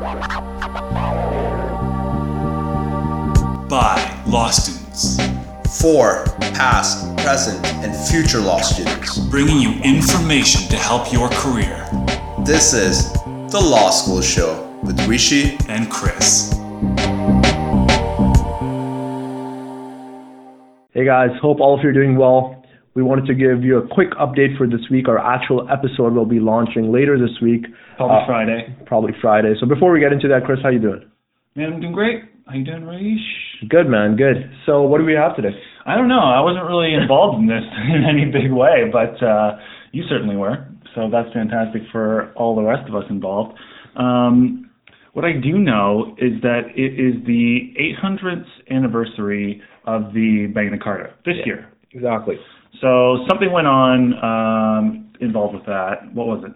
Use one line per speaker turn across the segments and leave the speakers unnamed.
By law students,
for past, present, and future law students.
bringing you information to help your career.
This is The Law School Show with Rishi.
And Chris.
Hey guys, hope all of you are doing well. We wanted to give you a quick update for this week. Our actual episode will be launching later this week,
Probably
Uh,
Friday.
probably Friday. So before we get into that, Chris, how you doing?
Man, I'm doing great. How you doing, Raish?
Good, man. Good. So what do we have today?
I don't know. I wasn't really involved in this in any big way, but uh, you certainly were. So that's fantastic for all the rest of us involved. Um, what I do know is that it is the 800th anniversary of the Magna Carta this year.
Exactly.
So something went on um, involved with that. What was it?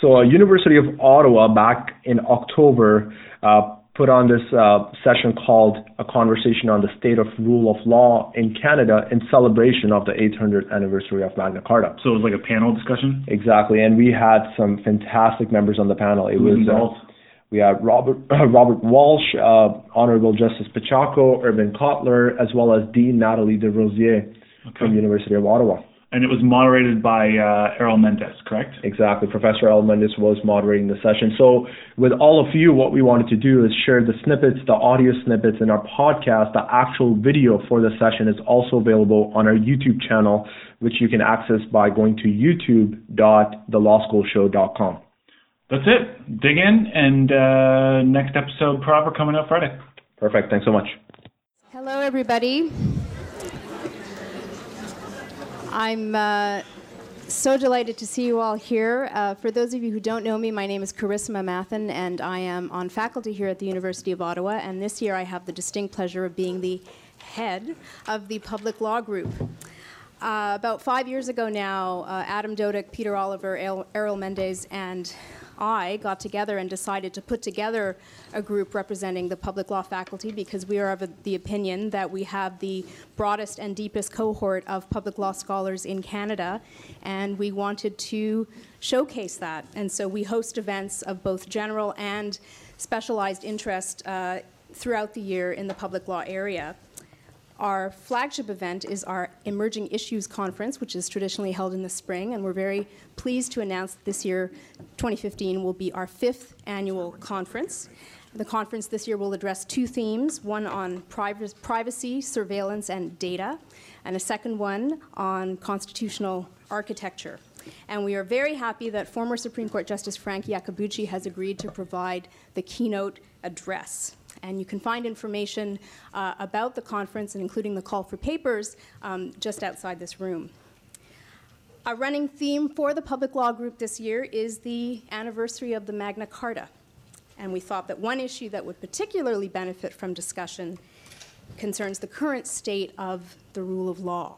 So, uh, University of Ottawa back in October uh, put on this uh, session called "A Conversation on the State of Rule of Law in Canada" in celebration of the 800th anniversary of Magna Carta.
So it was like a panel discussion.
Exactly, and we had some fantastic members on the panel. It
Who was
uh,
involved?
we had Robert Robert Walsh, uh, Honorable Justice Paciocco, Irwin Cotler, as well as Dean Nathalie Des Rosiers from the University of Ottawa.
And it was moderated by uh, Errol Mendes, correct?
Exactly. Professor El Mendes was moderating the session. So, with all of you, what we wanted to do is share the snippets, the audio snippets in our podcast. The actual video for the session is also available on our YouTube channel, which you can access by going to youtube.thelawschoolshow.com.
That's it. Dig in, and uh, next episode proper coming out Friday.
Perfect. Thanks so much.
Hello, everybody. I'm uh, so delighted to see you all here. Uh, for those of you who don't know me, my name is Carissa Mathen, and I am on faculty here at the University of Ottawa. And this year, I have the distinct pleasure of being the head of the public law group. Uh, about five years ago now, uh, Adam Dodek, Peter Oliver, Errol Mendes, and I got together and decided to put together a group representing the public law faculty because we are of the opinion that we have the broadest and deepest cohort of public law scholars in Canada, and we wanted to showcase that. And so we host events of both general and specialized interest uh, throughout the year in the public law area. Our flagship event is our Emerging Issues Conference, which is traditionally held in the spring, and we're very pleased to announce that this year, 2015, will be our fifth annual conference. The conference this year will address two themes one on privacy, surveillance, and data, and a second one on constitutional architecture. And we are very happy that former Supreme Court Justice Frank Iacobucci has agreed to provide the keynote address. And you can find information uh, about the conference and including the call for papers um, just outside this room. Our running theme for the public law group this year is the anniversary of the Magna Carta. And we thought that one issue that would particularly benefit from discussion concerns the current state of the rule of law.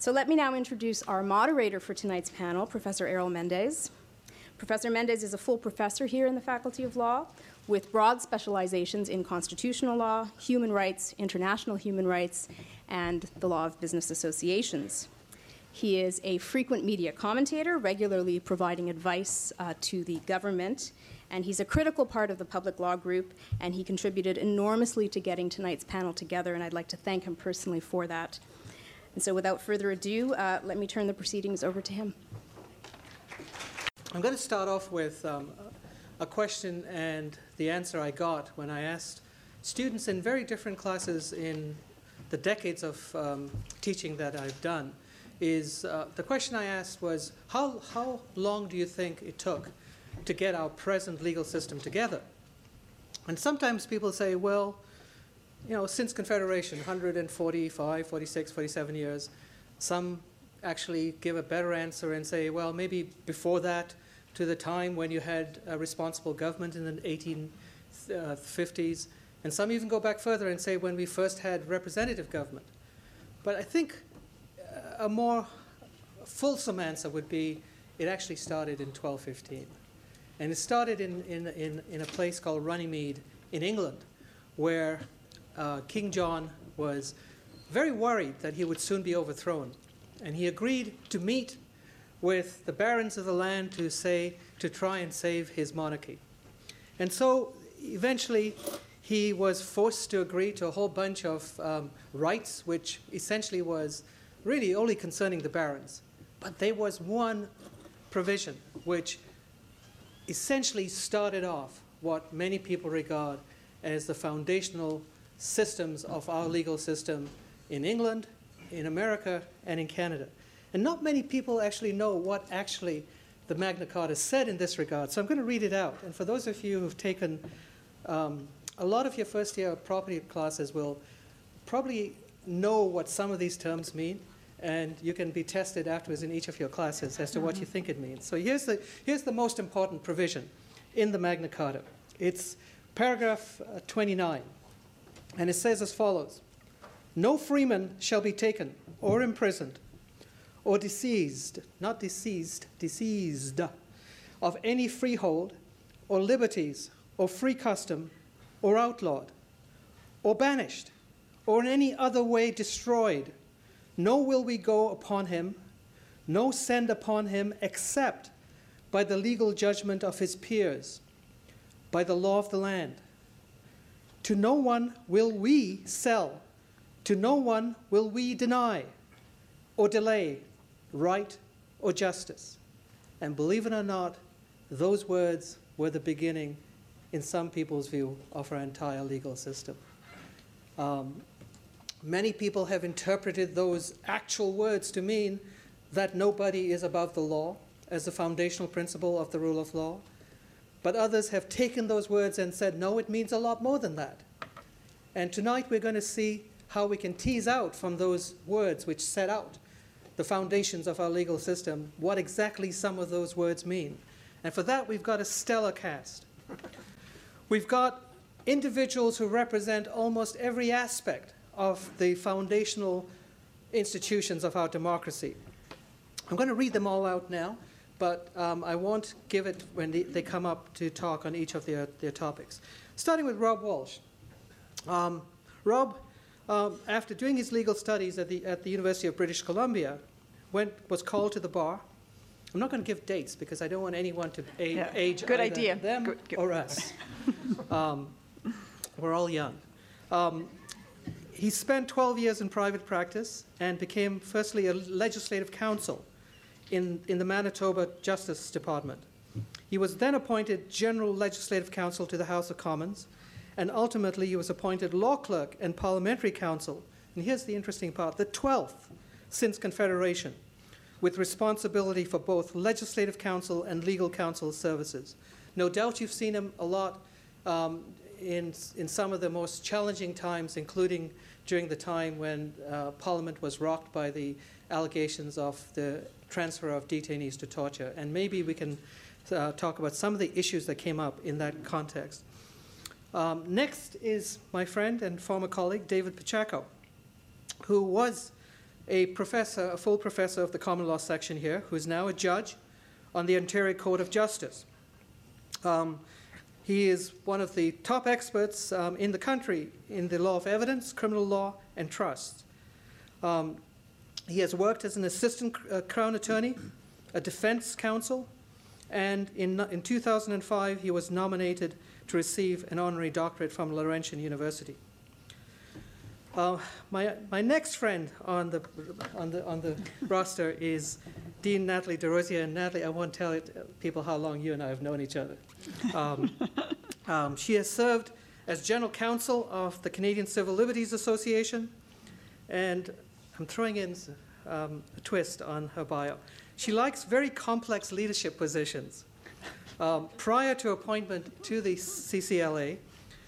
So let me now introduce our moderator for tonight's panel, Professor Errol Mendes. Professor Mendes is a full professor here in the Faculty of Law with broad specializations in constitutional law, human rights, international human rights, and the law of business associations. He is a frequent media commentator, regularly providing advice uh, to the government, and he's a critical part of the public law group, and he contributed enormously to getting tonight's panel together, and I'd like to thank him personally for that. And so, without further ado, uh, let me turn the proceedings over to him.
I'm going to start off with um, a question and the answer I got when I asked students in very different classes in the decades of um, teaching that I've done. Is uh, the question I asked was how, how long do you think it took to get our present legal system together? And sometimes people say, well, you know, since Confederation, 145, 46, 47 years. Some actually give a better answer and say, well, maybe before that, to the time when you had a responsible government in the 1850s. And some even go back further and say when we first had representative government. But I think uh, a more fulsome answer would be it actually started in 1215. And it started in, in, in, in a place called Runnymede in England, where uh, King John was very worried that he would soon be overthrown. And he agreed to meet with the barons of the land to say, to try and save his monarchy. And so eventually he was forced to agree to a whole bunch of um, rights, which essentially was really only concerning the barons. But there was one provision which essentially started off what many people regard as the foundational systems of our legal system in England, in America, and in Canada. And not many people actually know what actually the Magna Carta said in this regard. So I'm going to read it out. And for those of you who've taken um, a lot of your first year property classes will probably know what some of these terms mean, and you can be tested afterwards in each of your classes as to what you think it means. So here's the, here's the most important provision in the Magna Carta. It's paragraph uh, 29, and it says as follows No freeman shall be taken or imprisoned or deceased, not deceased, deceased, of any freehold or liberties or free custom or outlawed or banished or in any other way destroyed. No will we go upon him, no send upon him except by the legal judgment of his peers, by the law of the land. To no one will we sell, to no one will we deny or delay right or justice. And believe it or not, those words were the beginning, in some people's view, of our entire legal system. Um, many people have interpreted those actual words to mean that nobody is above the law as the foundational principle of the rule of law. But others have taken those words and said, no, it means a lot more than that. And tonight we're going to see how we can tease out from those words which set out the foundations of our legal system what exactly some of those words mean. And for that, we've got a stellar cast. We've got individuals who represent almost every aspect of the foundational institutions of our democracy. I'm going to read them all out now, but um, I won't give it when they, come up to talk on each of their, their topics. Starting with Rob Walsh. Um, Rob, um, after doing his legal studies at the, at the University of British Columbia, went, was called to the bar. I'm not going to give dates because I don't want anyone to a-
Yeah,
age
good
either
idea.
them
Good- good.
or us. um, we're all young. Um, he spent 12 years in private practice and became, firstly, a legislative counsel in, in the Manitoba Justice Department. He was then appointed General Legislative Counsel to the House of Commons, and ultimately he was appointed Law Clerk and Parliamentary Counsel. And here's the interesting part the 12th since Confederation, with responsibility for both Legislative Counsel and Legal Counsel services. No doubt you've seen him a lot um, in, in some of the most challenging times, including during the time when uh, Parliament was rocked by the allegations of the transfer of detainees to torture. And maybe we can uh, talk about some of the issues that came up in that context. Um, next is my friend and former colleague, David Paciocco, who was a professor, a full professor of the common law section here, who is now a judge on the Ontario Court of Justice. Um, he is one of the top experts um, in the country in the law of evidence, criminal law, and trust. Um, he has worked as an assistant uh, crown attorney, a defense counsel, and in, in 2005 he was nominated to receive an honorary doctorate from Laurentian University. Uh, my, my next friend on the, on the, on the roster is Dean Nathalie Des Rosiers. And Nathalie, I won't tell it, people how long you and I have known each other. Um, um, she has served as general counsel of the Canadian Civil Liberties Association, and I'm throwing in um, a twist on her bio. She likes very complex leadership positions. Um, prior to appointment to the CCLA,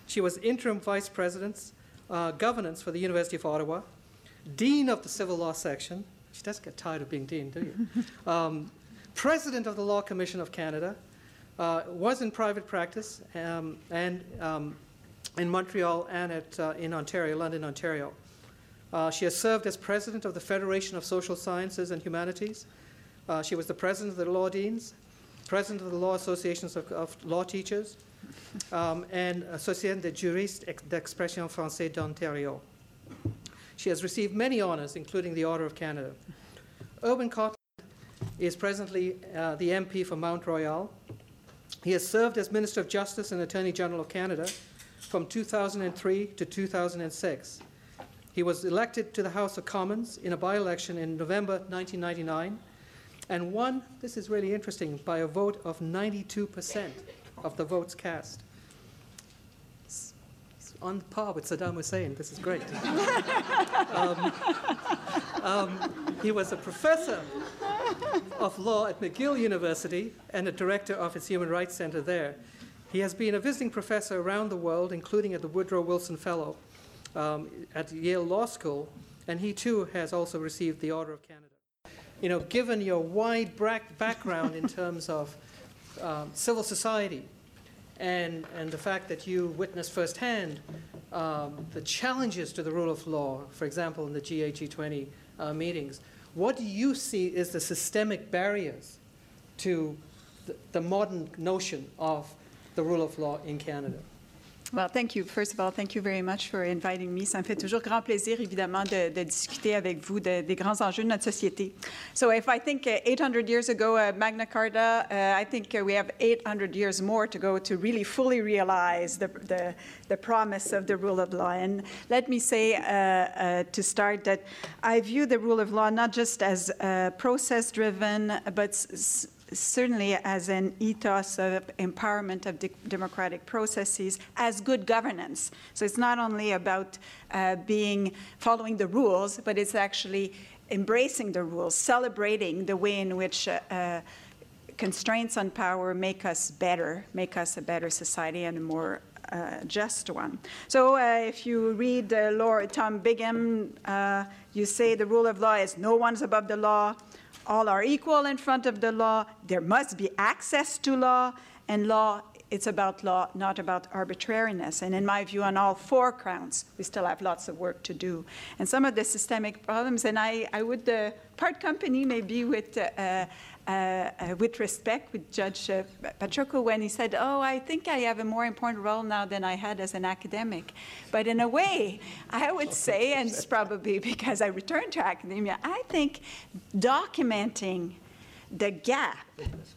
she was interim vice president uh, governance for the University of Ottawa, dean of the civil law section. She doesn't get tired of being dean, do you? um, president of the Law Commission of Canada, uh, was in private practice um, and um, in Montreal and at, uh, in Ontario, London, Ontario. Uh, she has served as president of the Federation of Social Sciences and Humanities. Uh, she was the president of the Law Deans, president of the Law Associations of, of Law Teachers, um, and Association des juristes d'expression française d'Ontario. She has received many honors, including the Order of Canada. Irwin Cotler is presently uh, the MP for Mount Royal. He has served as Minister of Justice and Attorney General of Canada from 2003 to 2006. He was elected to the House of Commons in a by election in November 1999 and won, this is really interesting, by a vote of 92% of the votes cast. It's it's on par with Saddam Hussein. This is great. um, um, he was a professor of law at McGill University and a director of its Human Rights Center there. He has been a visiting professor around the world, including at the Woodrow Wilson Fellow um, at Yale Law School, and he too has also received the Order of Canada. You know, given your wide background in terms of um, civil society and, and the fact that you witnessed firsthand um, the challenges to the rule of law, for example, in the G8-G20 uh, meetings, what do you see is the systemic barriers to the, the modern notion of the rule of law in Canada?
Well, thank you. First of all, thank you very much for inviting me. Ça me fait toujours grand plaisir, évidemment, de, de discuter avec vous de, des grands enjeux de notre société. So, if I think uh, 800 years ago, uh, Magna Carta, uh, I think uh, we have 800 years more to go to really fully realize the, the, the promise of the rule of law. And let me say uh, to start that I view the rule of law not just as uh, process driven, but certainly as an ethos of empowerment of de- democratic processes as good governance. So it's not only about uh, being following the rules, but it's actually embracing the rules, celebrating the way in which. Uh, uh, Constraints on power make us better, make us a better society and a more uh, just one. So, uh, if you read uh, Lord Tom Bingham, uh, you say the rule of law is no one's above the law, all are equal in front of the law, there must be access to law, and law, it's about law, not about arbitrariness. And in my view, on all four counts, we still have lots of work to do. And some of the systemic problems, and I, I would uh, part company maybe with, uh, uh, with respect with Judge uh, Paciocco when he said, Oh, I think I have a more important role now than I had as an academic. But in a way, I would say, and it's probably because I returned to academia, I think documenting the gap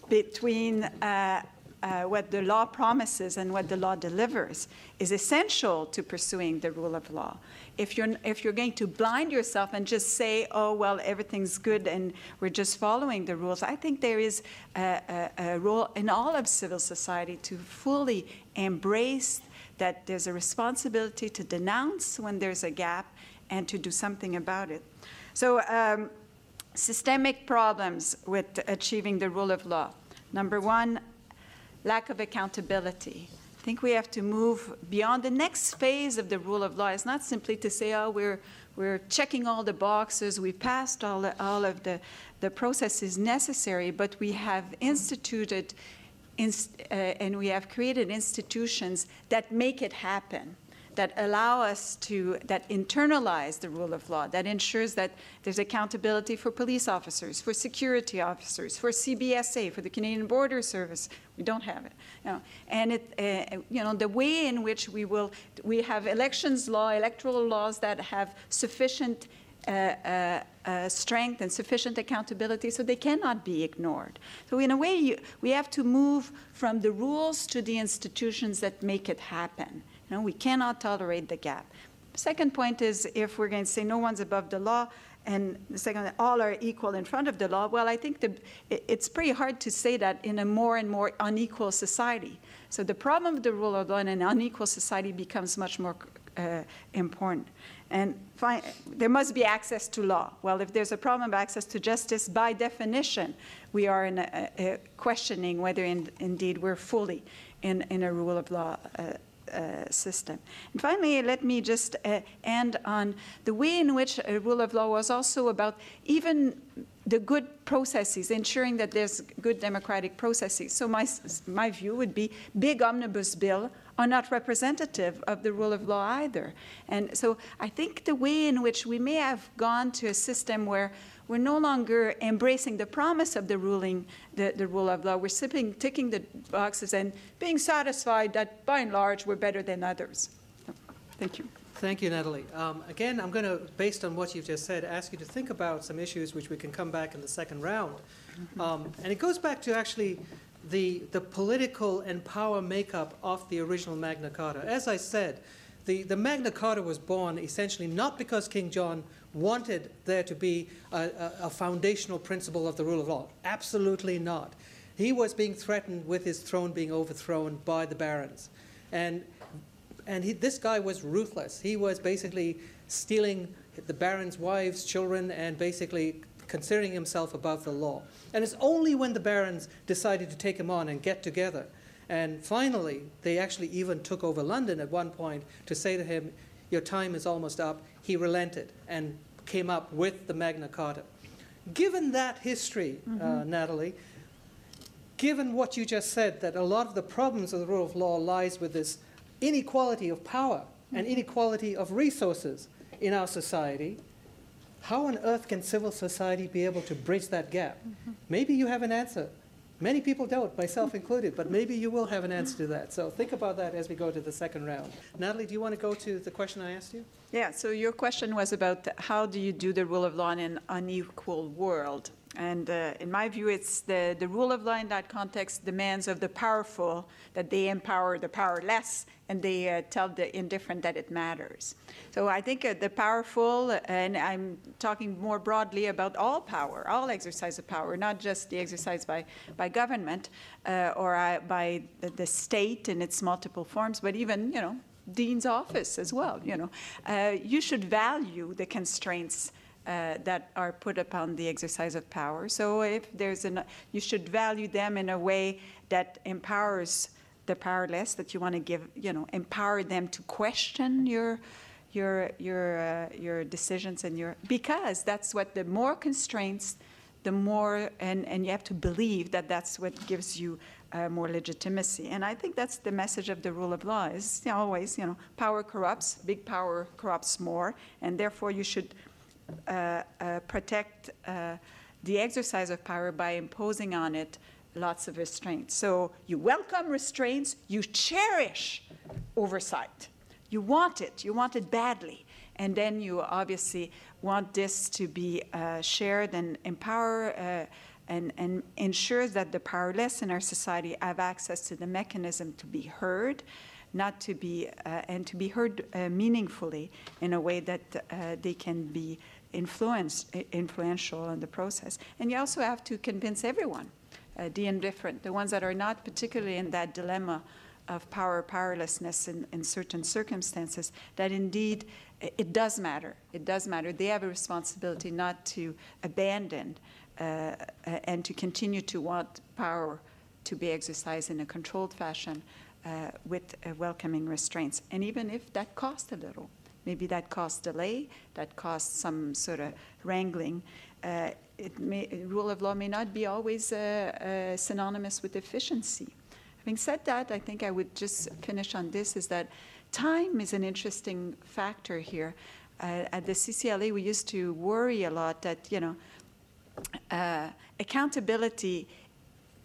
between uh, uh, what the law promises and what the law delivers is essential to pursuing the rule of law. If you're, if you're going to blind yourself and just say, oh, well, everything's good and we're just following the rules, I think there is a, a, a role in all of civil society to fully embrace that there's a responsibility to denounce when there's a gap and to do something about it. So, um, systemic problems with achieving the rule of law. Number one, lack of accountability. I think we have to move beyond the next phase of the rule of law. It's not simply to say, oh, we're, we're checking all the boxes, we passed all, the, all of the, the processes necessary, but we have instituted inst, uh, and we have created institutions that make it happen that allow us to, that internalize the rule of law, that ensures that there's accountability for police officers, for security officers, for CBSA, for the Canadian Border Service. We don't have it. You know, and it, uh, you know, the way in which we will, we have elections law, electoral laws that have sufficient uh, uh, uh, strength and sufficient accountability, so they cannot be ignored. So, in a way, you, we have to move from the rules to the institutions that make it happen. We cannot tolerate the gap. Second point is if we're going to say no one's above the law, and the second, all are equal in front of the law, well, I think the, it's pretty hard to say that in a more and more unequal society. So the problem of the rule of law in an unequal society becomes much more uh, important. And there must be access to law. Well, if there's a problem of access to justice, by definition, we are a, a questioning whether in, indeed we're fully in, in a rule of law. Uh, uh, system. And finally, let me just uh, end on the way in which a rule of law was also about even the good processes, ensuring that there's good democratic processes. So my, my view would be big omnibus bill are not representative of the rule of law either. And so I think the way in which we may have gone to a system where we're no longer embracing the promise of the ruling, the, the rule of law. We're ticking the boxes and being satisfied that by and large we're better than others. Thank you.
Thank you, Nathalie. Um, again, I'm going to, based on what you've just said, ask you to think about some issues which we can come back in the second round. Um, and it goes back to actually the, the political and power makeup of the original Magna Carta. As I said, the, the Magna Carta was born essentially not because King John wanted there to be a, a, foundational principle of the rule of law. Absolutely not. He was being threatened with his throne being overthrown by the barons. And, and he, this guy was ruthless. He was basically stealing the barons' wives, children, and basically considering himself above the law. And it's only when the barons decided to take him on and get together. And finally, they actually even took over London at one point to say to him, Your time is almost up. He relented and came up with the Magna Carta. Given that history, uh, mm-hmm. Nathalie, given what you just said, that a lot of the problems of the rule of law lies with this inequality of power and mm-hmm. inequality of resources in our society, how on earth can civil society be able to bridge that gap? Mm-hmm. Maybe you have an answer. Many people don't, myself included, but maybe you will have an answer to that. So think about that as we go to the second round. Nathalie, do you want to go to the question I asked you?
Yeah, so your question was about how do you do the rule of law in an unequal world? And uh, in my view, it's the, the rule of law in that context demands of the powerful that they empower the powerless and they uh, tell the indifferent that it matters. So I think uh, the powerful, and I'm talking more broadly about all power, all exercise of power, not just the exercise by, by government uh, or uh, by the, state in its multiple forms, but even, you know, dean's office as well, you know. Uh, you should value the constraints uh, that are put upon the exercise of power. So if there's an, you should value them in a way that empowers the powerless. That you want to give, you know, empower them to question your your your uh, your decisions and your because that's what the more constraints the more, and, and you have to believe that that's what gives you uh, more legitimacy. And I think that's the message of the rule of law is you know, always, you know, power corrupts, big power corrupts more, and therefore you should protect uh, the exercise of power by imposing on it lots of restraints. So you welcome restraints, you cherish oversight. You want it, you want it badly. And then you obviously want this to be uh, shared and empower uh, and, and ensure that the powerless in our society have access to the mechanism to be heard, not to be, uh, and to be heard uh, meaningfully in a way that uh, they can be influenced, influential in the process. And you also have to convince everyone, uh, the indifferent, the ones that are not particularly in that dilemma of power powerlessness in, in certain circumstances that indeed it does matter. It does matter. They have a responsibility not to abandon uh, and to continue to want power to be exercised in a controlled fashion uh, with uh, welcoming restraints. And even if that costs a little maybe that caused delay that caused some sort of wrangling uh, may, rule of law may not be always uh, uh, synonymous with efficiency Having said that, I think I would just finish on this is that time is an interesting factor here. Uh, at the CCLA, we used to worry a lot that, you know, uh, accountability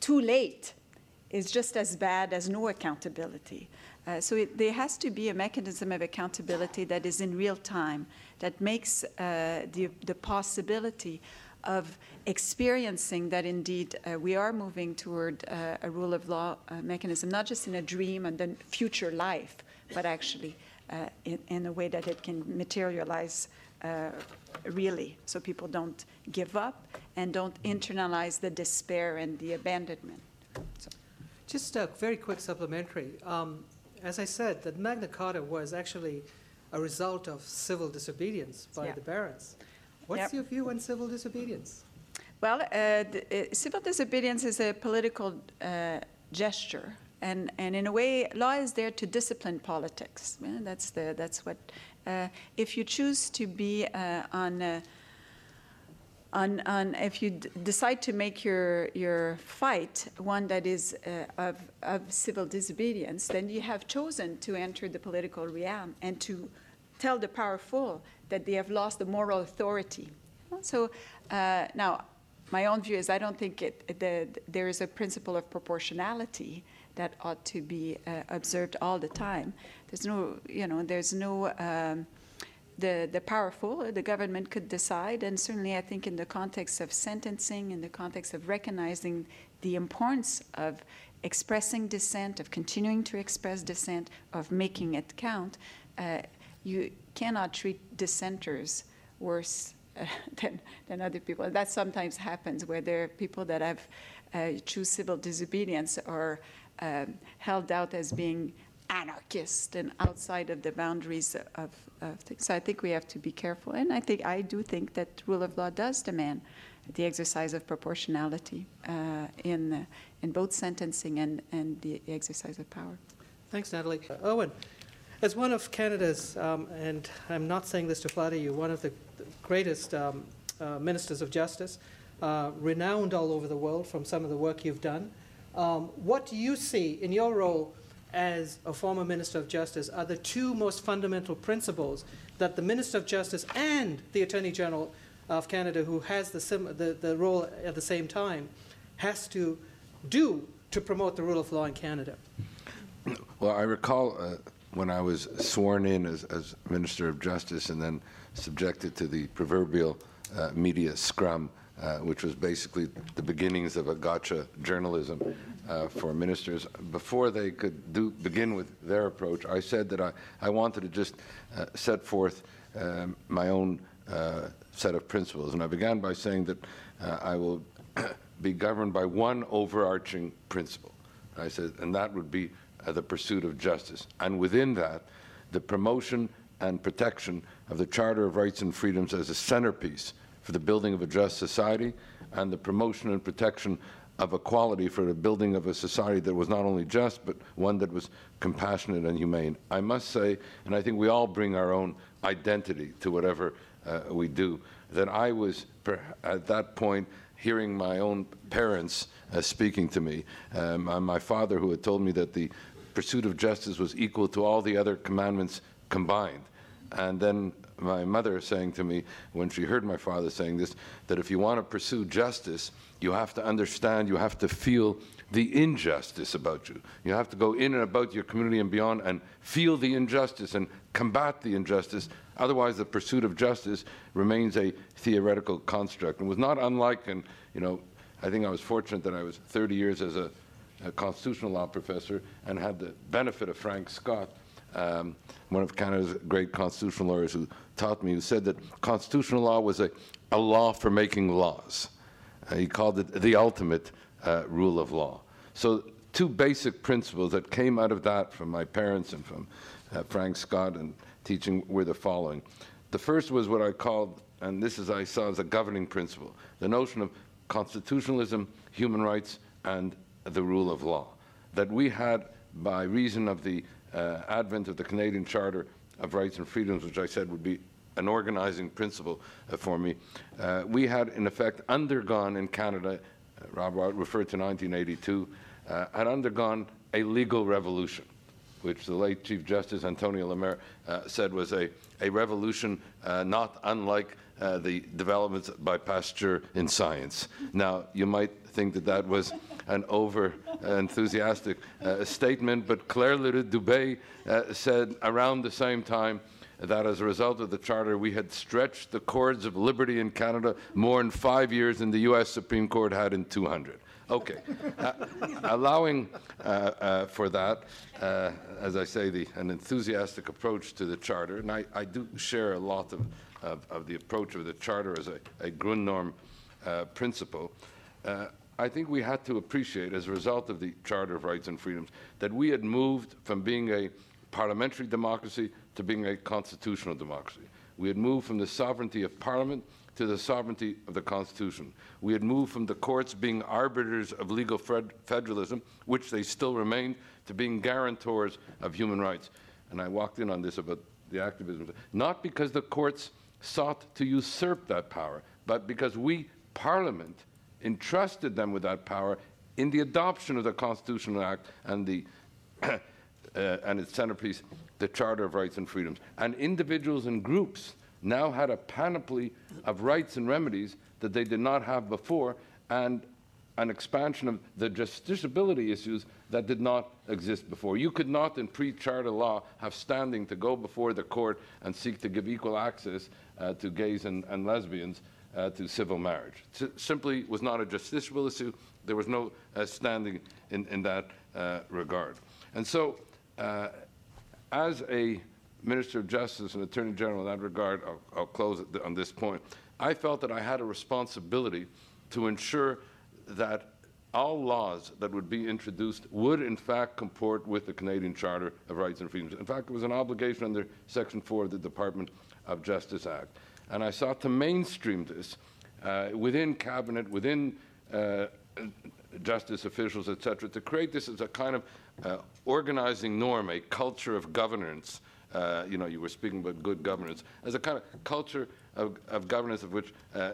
too late is just as bad as no accountability. Uh, so it, there has to be a mechanism of accountability that is in real time, that makes uh, the, the possibility of experiencing that indeed uh, we are moving toward uh, a rule of law uh, mechanism, not just in a dream and then future life, but actually uh, in, in, a way that it can materialize really, so people don't give up and don't internalize the despair and the abandonment. So.
Just a very quick supplementary. Um, as I said, that Magna Carta was actually a result of civil disobedience by
Yeah.
the barons. What's
Yep.
your view on civil disobedience?
Well, uh, the, uh, civil disobedience is a political uh, gesture, and, and in a way, law is there to discipline politics. Yeah, that's the that's what. Uh, if you choose to be uh, on. On, on if you d- decide to make your your fight one that is uh, of of civil disobedience, then you have chosen to enter the political realm and to tell the powerful that they have lost the moral authority. So uh, now, my own view is I don't think it, the, there is a principle of proportionality that ought to be uh, observed all the time. There's no, you know, there's no. Um, the, the powerful, the government could decide, and certainly I think in the context of sentencing, in the context of recognizing the importance of expressing dissent, of continuing to express dissent, of making it count, uh, you cannot treat dissenters worse uh, than, than other people. And That sometimes happens where there are people that have uh, choose civil disobedience or um, held out as being anarchist and outside of the boundaries of, of things. So I think we have to be careful. And I think I do think that rule of law does demand the exercise of proportionality uh, in, uh, in both sentencing and, and the exercise of power.
Thanks, Nathalie. Uh, Irwin, as one of Canada's, um, and I'm not saying this to flatter you, one of the greatest um, uh, ministers of justice, uh, renowned all over the world from some of the work you've done, um, what do you see in your role as a former Minister of Justice are the two most fundamental principles that the Minister of Justice and the Attorney General of Canada, who has the, sim- the, the role at the same time, has to do to promote the rule of law in Canada?
Well, I recall uh, when I was sworn in as, as, Minister of Justice and then subjected to the proverbial uh, media scrum, uh, which was basically the beginnings of a gotcha journalism uh, for ministers. Before they could do, begin with their approach, I said that I, I wanted to just uh, set forth um, my own uh, set of principles. And I began by saying that uh, I will be governed by one overarching principle. I said, and that would be the pursuit of justice. And within that, the promotion and protection of the Charter of Rights and Freedoms as a centerpiece for the building of a just society and the promotion and protection of equality for the building of a society that was not only just, but one that was compassionate and humane. I must say, and I think we all bring our own identity to whatever uh, we do, that I was at that point hearing my own parents uh, speaking to me, um, my father who had told me that the pursuit of justice was equal to all the other commandments combined. And then my mother saying to me when she heard my father saying this that if you want to pursue justice, you have to understand, you have to feel the injustice about you. You have to go in and about your community and beyond and feel the injustice and combat the injustice. Otherwise, the pursuit of justice remains a theoretical construct. And was not unlike, and you know, I think I was fortunate that I was 30 years as a, a constitutional law professor and had the benefit of Frank Scott um, one of Canada's great constitutional lawyers who taught me, who said that constitutional law was a, a law for making laws. Uh, he called it the ultimate uh, rule of law. So, two basic principles that came out of that from my parents and from uh, Frank Scott and teaching were the following. The first was what I called, and this is I saw as a governing principle, the notion of constitutionalism, human rights, and the rule of law. That we had, by reason of the uh, advent of the Canadian Charter of Rights and Freedoms, which I said would be an organizing principle uh, for me, uh, we had in effect undergone in Canada, uh, Rob referred to 1982, uh, had undergone a legal revolution which the late Chief Justice Antonio Lamer uh, said was a, a revolution uh, not unlike uh, the developments by Pasteur in science. Now, you might think that that was an over enthusiastic uh, statement, but Claire L'Heureux-Dubé uh, said around the same time that as a result of the Charter, we had stretched the cords of liberty in Canada more in five years than the U.S. Supreme Court had in 200. Okay. Uh, allowing uh, uh, for that, uh, as I say, the, an enthusiastic approach to the Charter, and I, I do share a lot of, of, of, the approach of the Charter as a, a Grundnorm principle. I think we had to appreciate, as a result of the Charter of Rights and Freedoms, that we had moved from being a parliamentary democracy to being a constitutional democracy. We had moved from the sovereignty of Parliament to the sovereignty of the Constitution. We had moved from the courts being arbiters of legal federalism, which they still remain, to being guarantors of human rights. And I walked in on this about the activism, not because the courts sought to usurp that power, but because we, Parliament, entrusted them with that power in the adoption of the Constitutional Act and the uh, and its centerpiece, the Charter of Rights and Freedoms. And individuals and groups now had a panoply of rights and remedies that they did not have before. And an expansion of the justiciability issues that did not exist before. You could not, in pre charter law, have standing to go before the court and seek to give equal access uh, to gays and, and lesbians uh, to civil marriage. Simply was not a justiciable issue. There was no uh, standing in, in that uh, regard. And so, uh, as a Minister of Justice and Attorney General in that regard, I'll, I'll close on this point. I felt that I had a responsibility to ensure that all laws that would be introduced would in fact comport with the Canadian Charter of Rights and Freedoms. In fact, it was an obligation under Section 4 of the Department of Justice Act. And I sought to mainstream this uh, within Cabinet, within uh, justice officials, etc., to create this as a kind of uh, organizing norm, a culture of governance. Uh, you know, you were speaking about good governance, as a kind of culture of, of governance of which uh,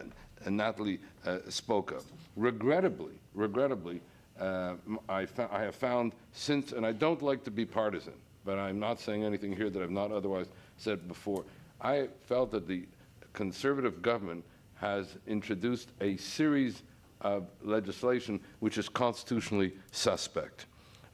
Nathalie uh, spoke of. Regrettably, regrettably, uh, I, I have found since, and I don't like to be partisan, but I'm not saying anything here that I've not otherwise said before. I felt that the conservative government has introduced a series of legislation which is constitutionally suspect.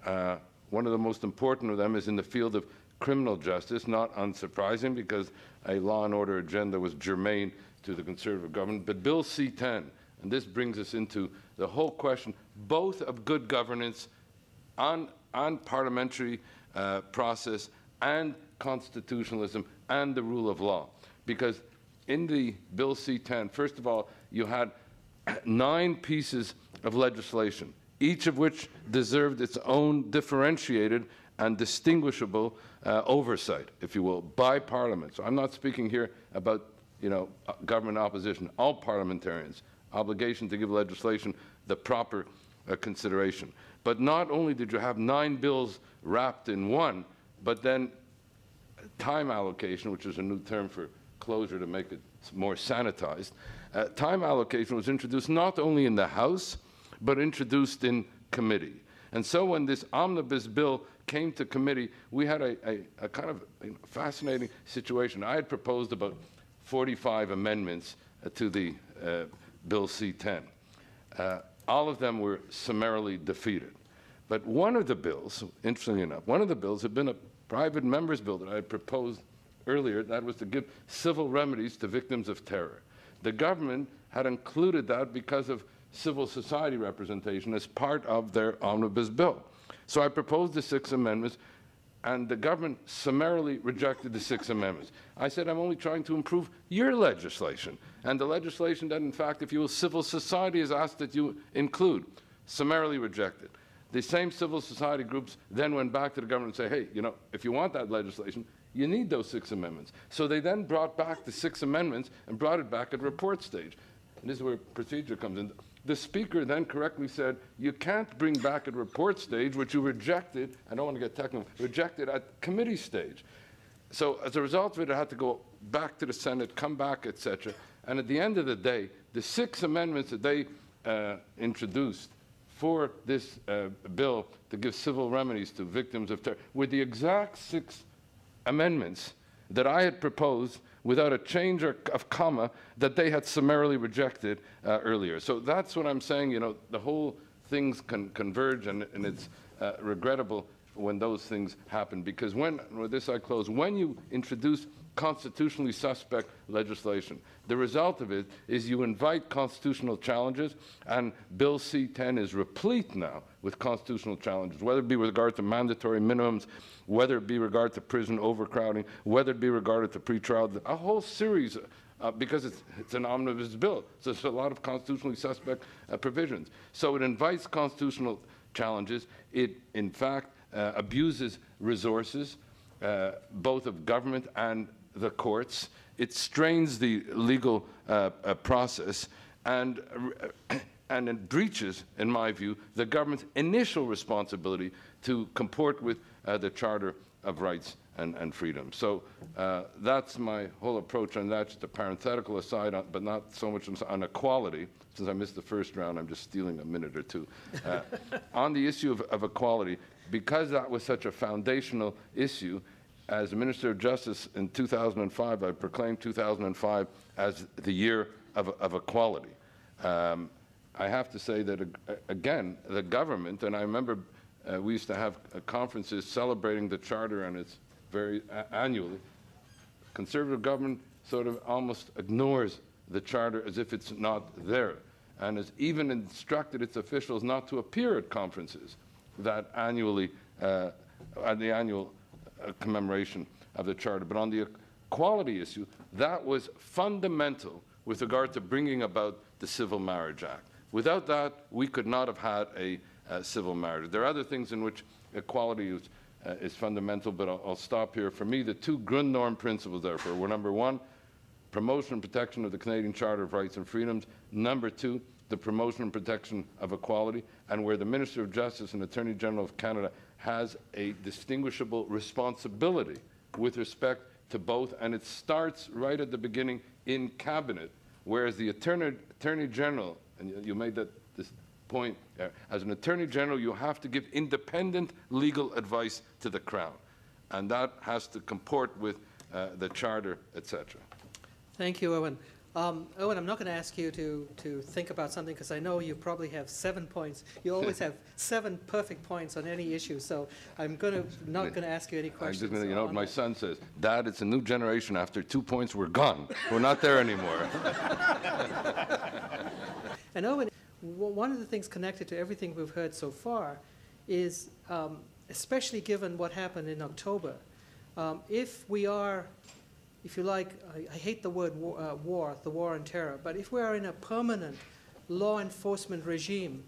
Uh, one of the most important of them is in the field of criminal justice, not unsurprising because a law and order agenda was germane to the conservative government. But Bill C 10, and this brings us into the whole question both of good governance on, on parliamentary uh, process and constitutionalism and the rule of law. Because in the Bill C 10, first of all, you had nine pieces of legislation, each of which deserved its own differentiated and distinguishable uh, oversight, if you will, by Parliament. So I'm not speaking here about you know, uh, government opposition, all parliamentarians, obligation to give legislation the proper uh, consideration. But not only did you have nine bills wrapped in one, but then time allocation, which is a new term for closure to make it more sanitized, uh, time allocation was introduced not only in the House, but introduced in committee. And so when this omnibus bill came to committee, we had a, a, a kind of fascinating situation. I had proposed about 45 amendments uh, to the uh, Bill C 10. Uh, all of them were summarily defeated. But one of the bills, interestingly enough, one of the bills had been a private member's bill that I had proposed earlier. That was to give civil remedies to victims of terror. The government had included that because of civil society representation as part of their omnibus bill. So I proposed the six amendments, and the government summarily rejected the six amendments. I said, I'm only trying to improve your legislation, and the legislation that, in fact, if you will, civil society has asked that you include, summarily rejected. The same civil society groups then went back to the government and say, hey, you know, if you want that legislation, you need those six amendments. So they then brought back the six amendments and brought it back at report stage. And this is where procedure comes in. The speaker then correctly said, you can't bring back at report stage what you rejected, I don't want to get technical, rejected at committee stage. So as a result of it, it had to go back to the Senate, come back, etc. And at the end of the day, the six amendments that they uh, introduced for this uh, bill to give civil remedies to victims of terror were the exact six amendments that I had proposed without a change of comma that they had summarily rejected uh, earlier. So that's what I'm saying. You know, the whole things can converge, and, and it's uh, regrettable when those things happen. Because when, with this I close, when you introduce constitutionally suspect legislation, the result of it is you invite constitutional challenges, and Bill C 10 is replete now with constitutional challenges, whether it be with regard to mandatory minimums, whether it be regard to prison overcrowding, whether it be regarded to pretrial, a whole series. Uh, because it's, it's, an omnibus bill. So there's a lot of constitutionally suspect uh, provisions. So it invites constitutional challenges. It, in fact, uh, abuses resources, uh, both of government and the courts. It strains the legal uh, uh, process and, and it breaches, in my view, the government's initial responsibility to comport with the Charter of Rights and, and freedom. So uh, that's my whole approach on that. Just a parenthetical aside, on, but not so much on equality. Since I missed the first round, I'm just stealing a minute or two. Uh, on the issue of, of equality, because that was such a foundational issue, as Minister of Justice in 2005, I proclaimed 2005 as the year of, of equality. Um, I have to say that, again, the government, and I remember uh, we used to have uh, conferences celebrating the charter and its very uh, annually. Conservative government sort of almost ignores the charter as if it's not there, and has even instructed its officials not to appear at conferences that annually, uh, at the annual uh, commemoration of the charter. But on the equality issue, that was fundamental with regard to bringing about the Civil Marriage Act. Without that, we could not have had a, uh, civil marriage. There are other things in which equality is, uh, is fundamental, but I'll, I'll, stop here. For me, the two Grundnorm principles, therefore, were number one, promotion and protection of the Canadian Charter of Rights and Freedoms. Number two, the promotion and protection of equality, and where the Minister of Justice and Attorney General of Canada has a distinguishable responsibility with respect to both, and it starts right at the beginning in Cabinet, whereas the Attorney, Attorney General, and you made that this point, as an Attorney General, you have to give independent legal advice to the Crown, and that has to comport with uh, the Charter, etc.
Thank you, Irwin. Um, Irwin, I'm not going to ask you to, to think about something because I know you probably have seven points. You always have seven perfect points on any issue, so I'm going to not going to ask you any questions.
I just, you know what my son says? Dad, it's a new generation. After two points, we're gone. We're not there anymore.
and Irwin, one of the things connected to everything we've heard so far is, um, especially given what happened in October, um, if we are, if you like, I, I hate the word war, uh, war, the war on terror, but if we are in a permanent law enforcement regime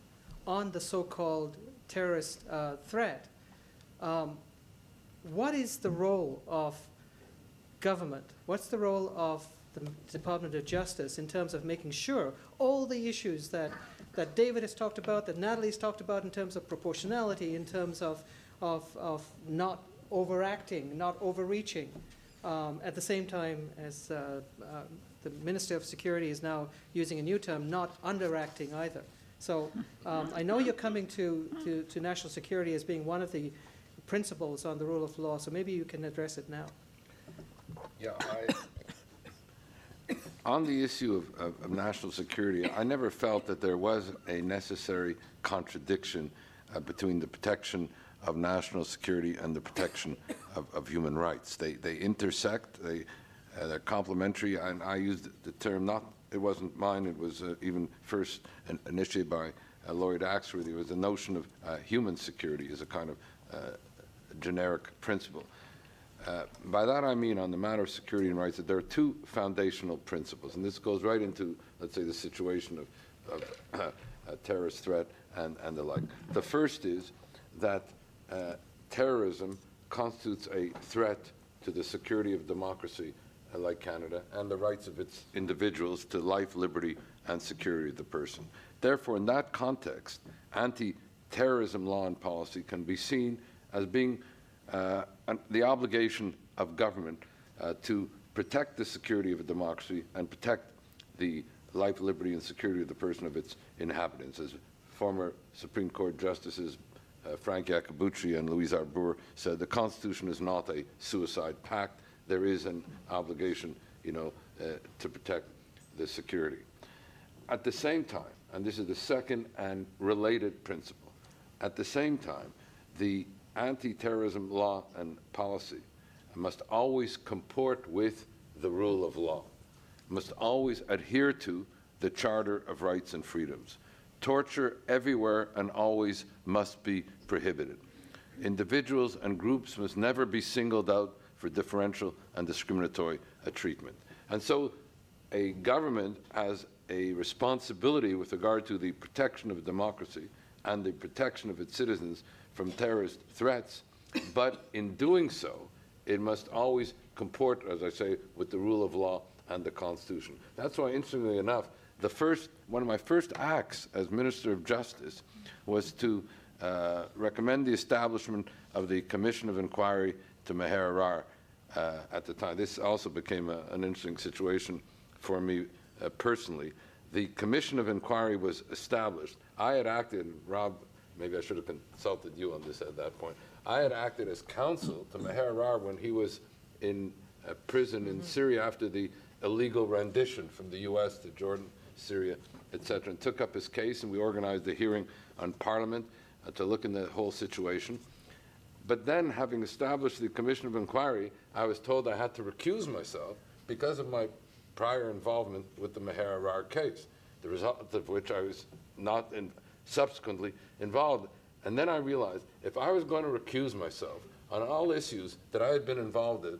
on the so called terrorist uh, threat, um, what is the role of government? What's the role of the Department of Justice in terms of making sure all the issues that, that David has talked about, that Nathalie's talked about in terms of proportionality, in terms of, of, of not overacting, not overreaching, um, at the same time as uh, uh, the Minister of Security is now using a new term, not underacting either. So um, I know you're coming to, to, to national security as being one of the principles on the rule of law, so maybe you can address it now.
Yeah, I, on the issue of, of, of, national security, I never felt that there was a necessary contradiction uh, between the protection of national security and the protection of, of human rights. They, they intersect, they, uh, they're complementary, and I used the term not, it wasn't mine, it was uh, even first initiated by uh, Lloyd Axworthy. It was the notion of uh, human security as a kind of uh, generic principle. Uh, by that I mean, on the matter of security and rights, that there are two foundational principles, and this goes right into, let's say, the situation of, of uh, terrorist threat and, and the like. The first is that uh, terrorism constitutes a threat to the security of democracy, uh, like Canada, and the rights of its individuals to life, liberty, and security of the person. Therefore, in that context, anti terrorism law and policy can be seen as being uh, the obligation of government uh, to protect the security of a democracy and protect the life, liberty, and security of the person of its inhabitants. As former Supreme Court Justices uh, Frank Iacobucci and Louise Arbour said, the Constitution is not a suicide pact. There is an obligation, you know, uh, to protect the security. At the same time, and this is the second and related principle, at the same time, the anti-terrorism law and policy must always comport with the rule of law, must always adhere to the Charter of Rights and Freedoms. Torture everywhere and always must be prohibited. Individuals and groups must never be singled out for differential and discriminatory uh, treatment. And so a government has a responsibility with regard to the protection of democracy and the protection of its citizens from terrorist threats, but in doing so, it must always comport, as I say, with the rule of law and the Constitution. That's why, interestingly enough, the first, one of my first acts as Minister of Justice was to uh, recommend the establishment of the Commission of Inquiry to Maher Arar uh, at the time. This also became a, an interesting situation for me uh, personally. The Commission of Inquiry was established. I had acted, Rob maybe I should have consulted you on this at that point. I had acted as counsel to Maher Arar when he was in prison in mm-hmm. Syria after the illegal rendition from the U.S. to Jordan Syria, etc., and took up his case, and we organized a hearing on Parliament uh, to look in the whole situation. But then, having established the Commission of Inquiry, I was told I had to recuse myself because of my prior involvement with the Maher Arar case, the result of which I was not in, subsequently involved. And then I realized if I was going to recuse myself on all issues that I had been involved in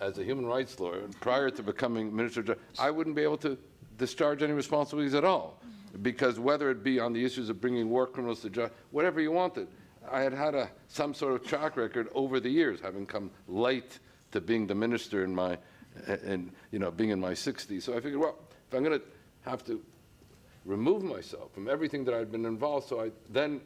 as a human rights lawyer prior to becoming Minister of Justice, I wouldn't be able to discharge any responsibilities at all. Because whether it be on the issues of bringing war criminals to justice, whatever you wanted, I had had a, some sort of track record over the years, having come late to being the minister in my, and you know, being in my 60s. So I figured, well, if I'm going to have to remove myself from everything that I'd been involved, so I then,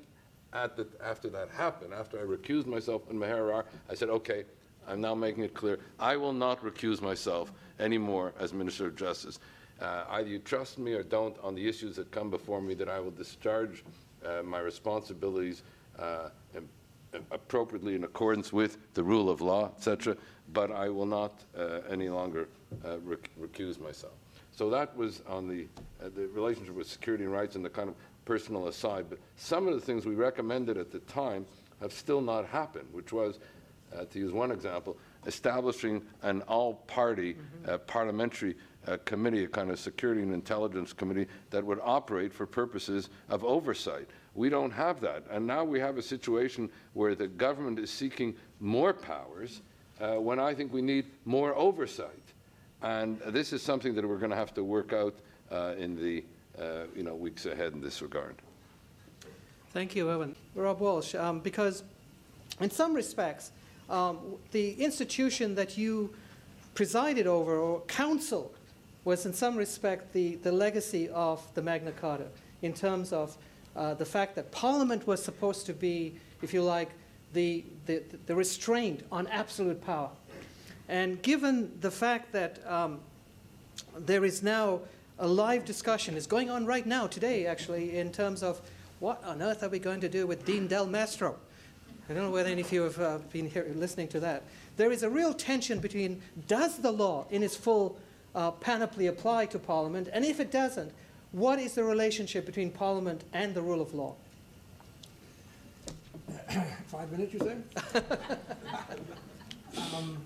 at the, after that happened, after I recused myself in Maher Arar, I said, okay, I'm now making it clear, I will not recuse myself anymore as Minister of Justice. Uh, either you trust me or don't on the issues that come before me, that I will discharge uh, my responsibilities uh, appropriately in accordance with the rule of law, etc., but I will not uh, any longer uh, rec recuse myself. So that was on the, uh, the relationship with security and rights and the kind of personal aside. But some of the things we recommended at the time have still not happened, which was, uh, to use one example, establishing an all-party mm -hmm. parliamentary uh, committee, a kind of security and intelligence committee that would operate for purposes of oversight. We don't have that. And now we have a situation where the government is seeking more powers uh, when I think we need more oversight. And this is something that we're going to have to work out uh, in the uh, you know, weeks ahead in this regard.
Thank you, Irwin. Rob Walsh, um, because in some respects, um, the institution that you presided over or counseled was in some respect the, the legacy of the Magna Carta in terms of uh, the fact that Parliament was supposed to be, if you like, the, the, the restraint on absolute power. And given the fact that um, there is now a live discussion, is going on right now, today actually, in terms of what on earth are we going to do with Dean Del Mastro? I don't know whether any of you have uh, been here listening to that. There is a real tension between does the law in its full uh, panoply apply to Parliament? And if it doesn't, what is the relationship between Parliament and the rule of law?
Five minutes, you say? um,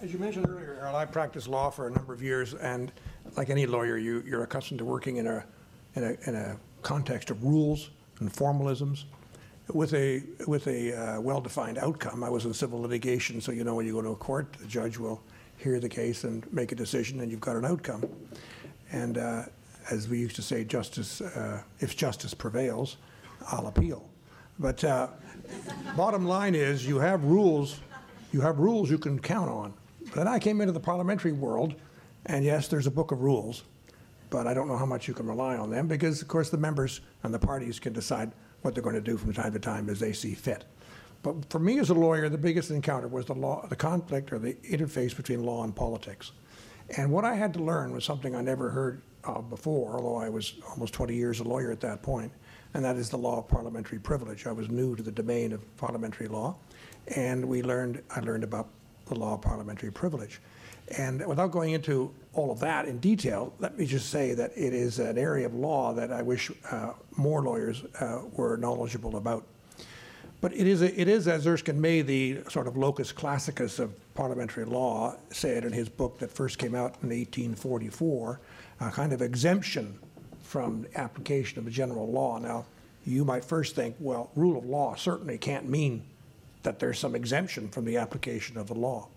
as you mentioned earlier, Errol, I practiced law for a number of years, and like any lawyer, you, you're accustomed to working in a, in a, in a context of rules and formalisms with a with a uh, well-defined outcome. I was in civil litigation, so you know when you go to a court, the judge will hear the case and make a decision, and you've got an outcome. And uh, as we used to say, justice, uh, if justice prevails, I'll appeal. But uh, bottom line is, you have rules. You have rules you can count on. Then I came into the parliamentary world, and yes, there's a book of rules, but I don't know how much you can rely on them because, of course, the members and the parties can decide what they're going to do from time to time as they see fit. But for me as a lawyer, the biggest encounter was the law, the conflict or the interface between law and politics. And what I had to learn was something I never heard of before, although I was almost 20 years a lawyer at that point, and that is the law of parliamentary privilege. I was new to the domain of parliamentary law, and we learned, I learned about the law of parliamentary privilege. And without going into all of that in detail, let me just say that it is an area of law that I wish uh, more lawyers uh, were knowledgeable about. But it is, it is, as Erskine May, the sort of locus classicus of parliamentary law, said in his book that first came out in 1844, a kind of exemption from application of a general law. Now, you might first think, well, rule of law certainly can't mean that there's some exemption from the application of the law.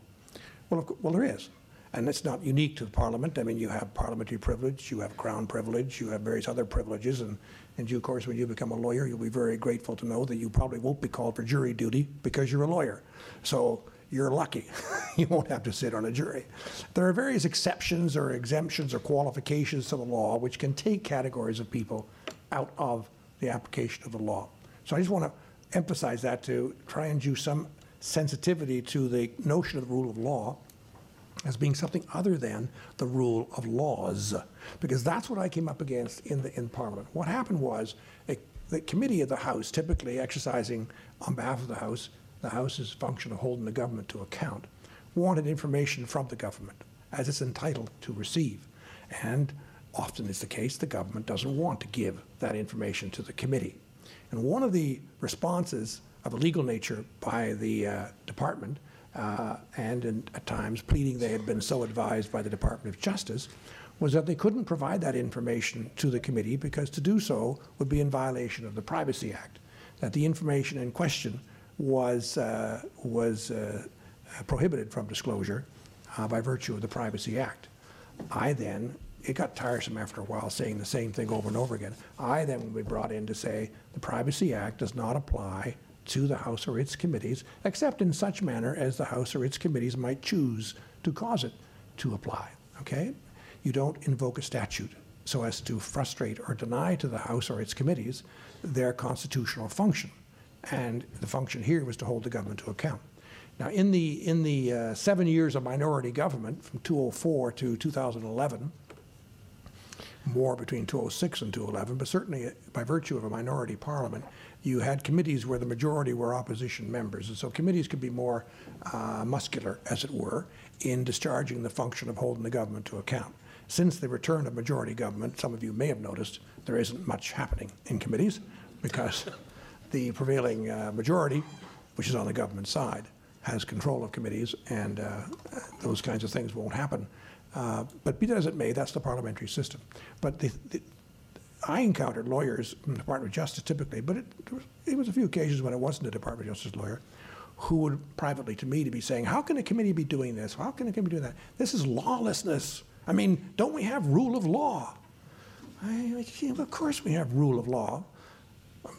Well, well, there is. And it's not unique to the Parliament. I mean, you have parliamentary privilege, you have crown privilege, you have various other privileges. And in due course, when you become a lawyer, you'll be very grateful to know that you probably won't be called for jury duty because you're a lawyer. So you're lucky. you won't have to sit on a jury. There are various exceptions or exemptions or qualifications to the law which can take categories of people out of the application of the law. So I just want to emphasize that to try and do some sensitivity to the notion of the rule of law as being something other than the rule of laws, because that's what I came up against in the in Parliament. What happened was a, the committee of the House, typically exercising on behalf of the House, the House's function of holding the government to account, wanted information from the government as it's entitled to receive, and often is the case, the government doesn't want to give that information to the committee. And one of the responses of a legal nature by the uh, department, uh, and in, at times pleading they had been so advised by the Department of Justice, was that they couldn't provide that information to the committee because to do so would be in violation of the Privacy Act. That the information in question was, uh, was uh, prohibited from disclosure uh, by virtue of the Privacy Act. I then, it got tiresome after a while saying the same thing over and over again. I then would be brought in to say the Privacy Act does not apply to the House or its committees, except in such manner as the House or its committees might choose to cause it to apply. Okay? You don't invoke a statute so as to frustrate or deny to the House or its committees their constitutional function. And the function here was to hold the government to account. Now, in the, in the uh, seven years of minority government, from 2004 to 2011, more between 2006 and 2011, but certainly by virtue of a minority parliament, you had committees where the majority were opposition members. And so committees could be more uh, muscular, as it were, in discharging the function of holding the government to account. Since the return of majority government, some of you may have noticed there isn't much happening in committees because the prevailing uh, majority, which is on the government side, has control of committees, and uh, those kinds of things won't happen. Uh, but be that as it may, that's the parliamentary system. But the, the, I encountered lawyers in the Department of Justice typically, but it, it, was, a few occasions when it wasn't a Department of Justice lawyer who would privately to me to be saying, how can a committee be doing this? How can a committee be doing that? This is lawlessness. I mean, don't we have rule of law? I, of course we have rule of law.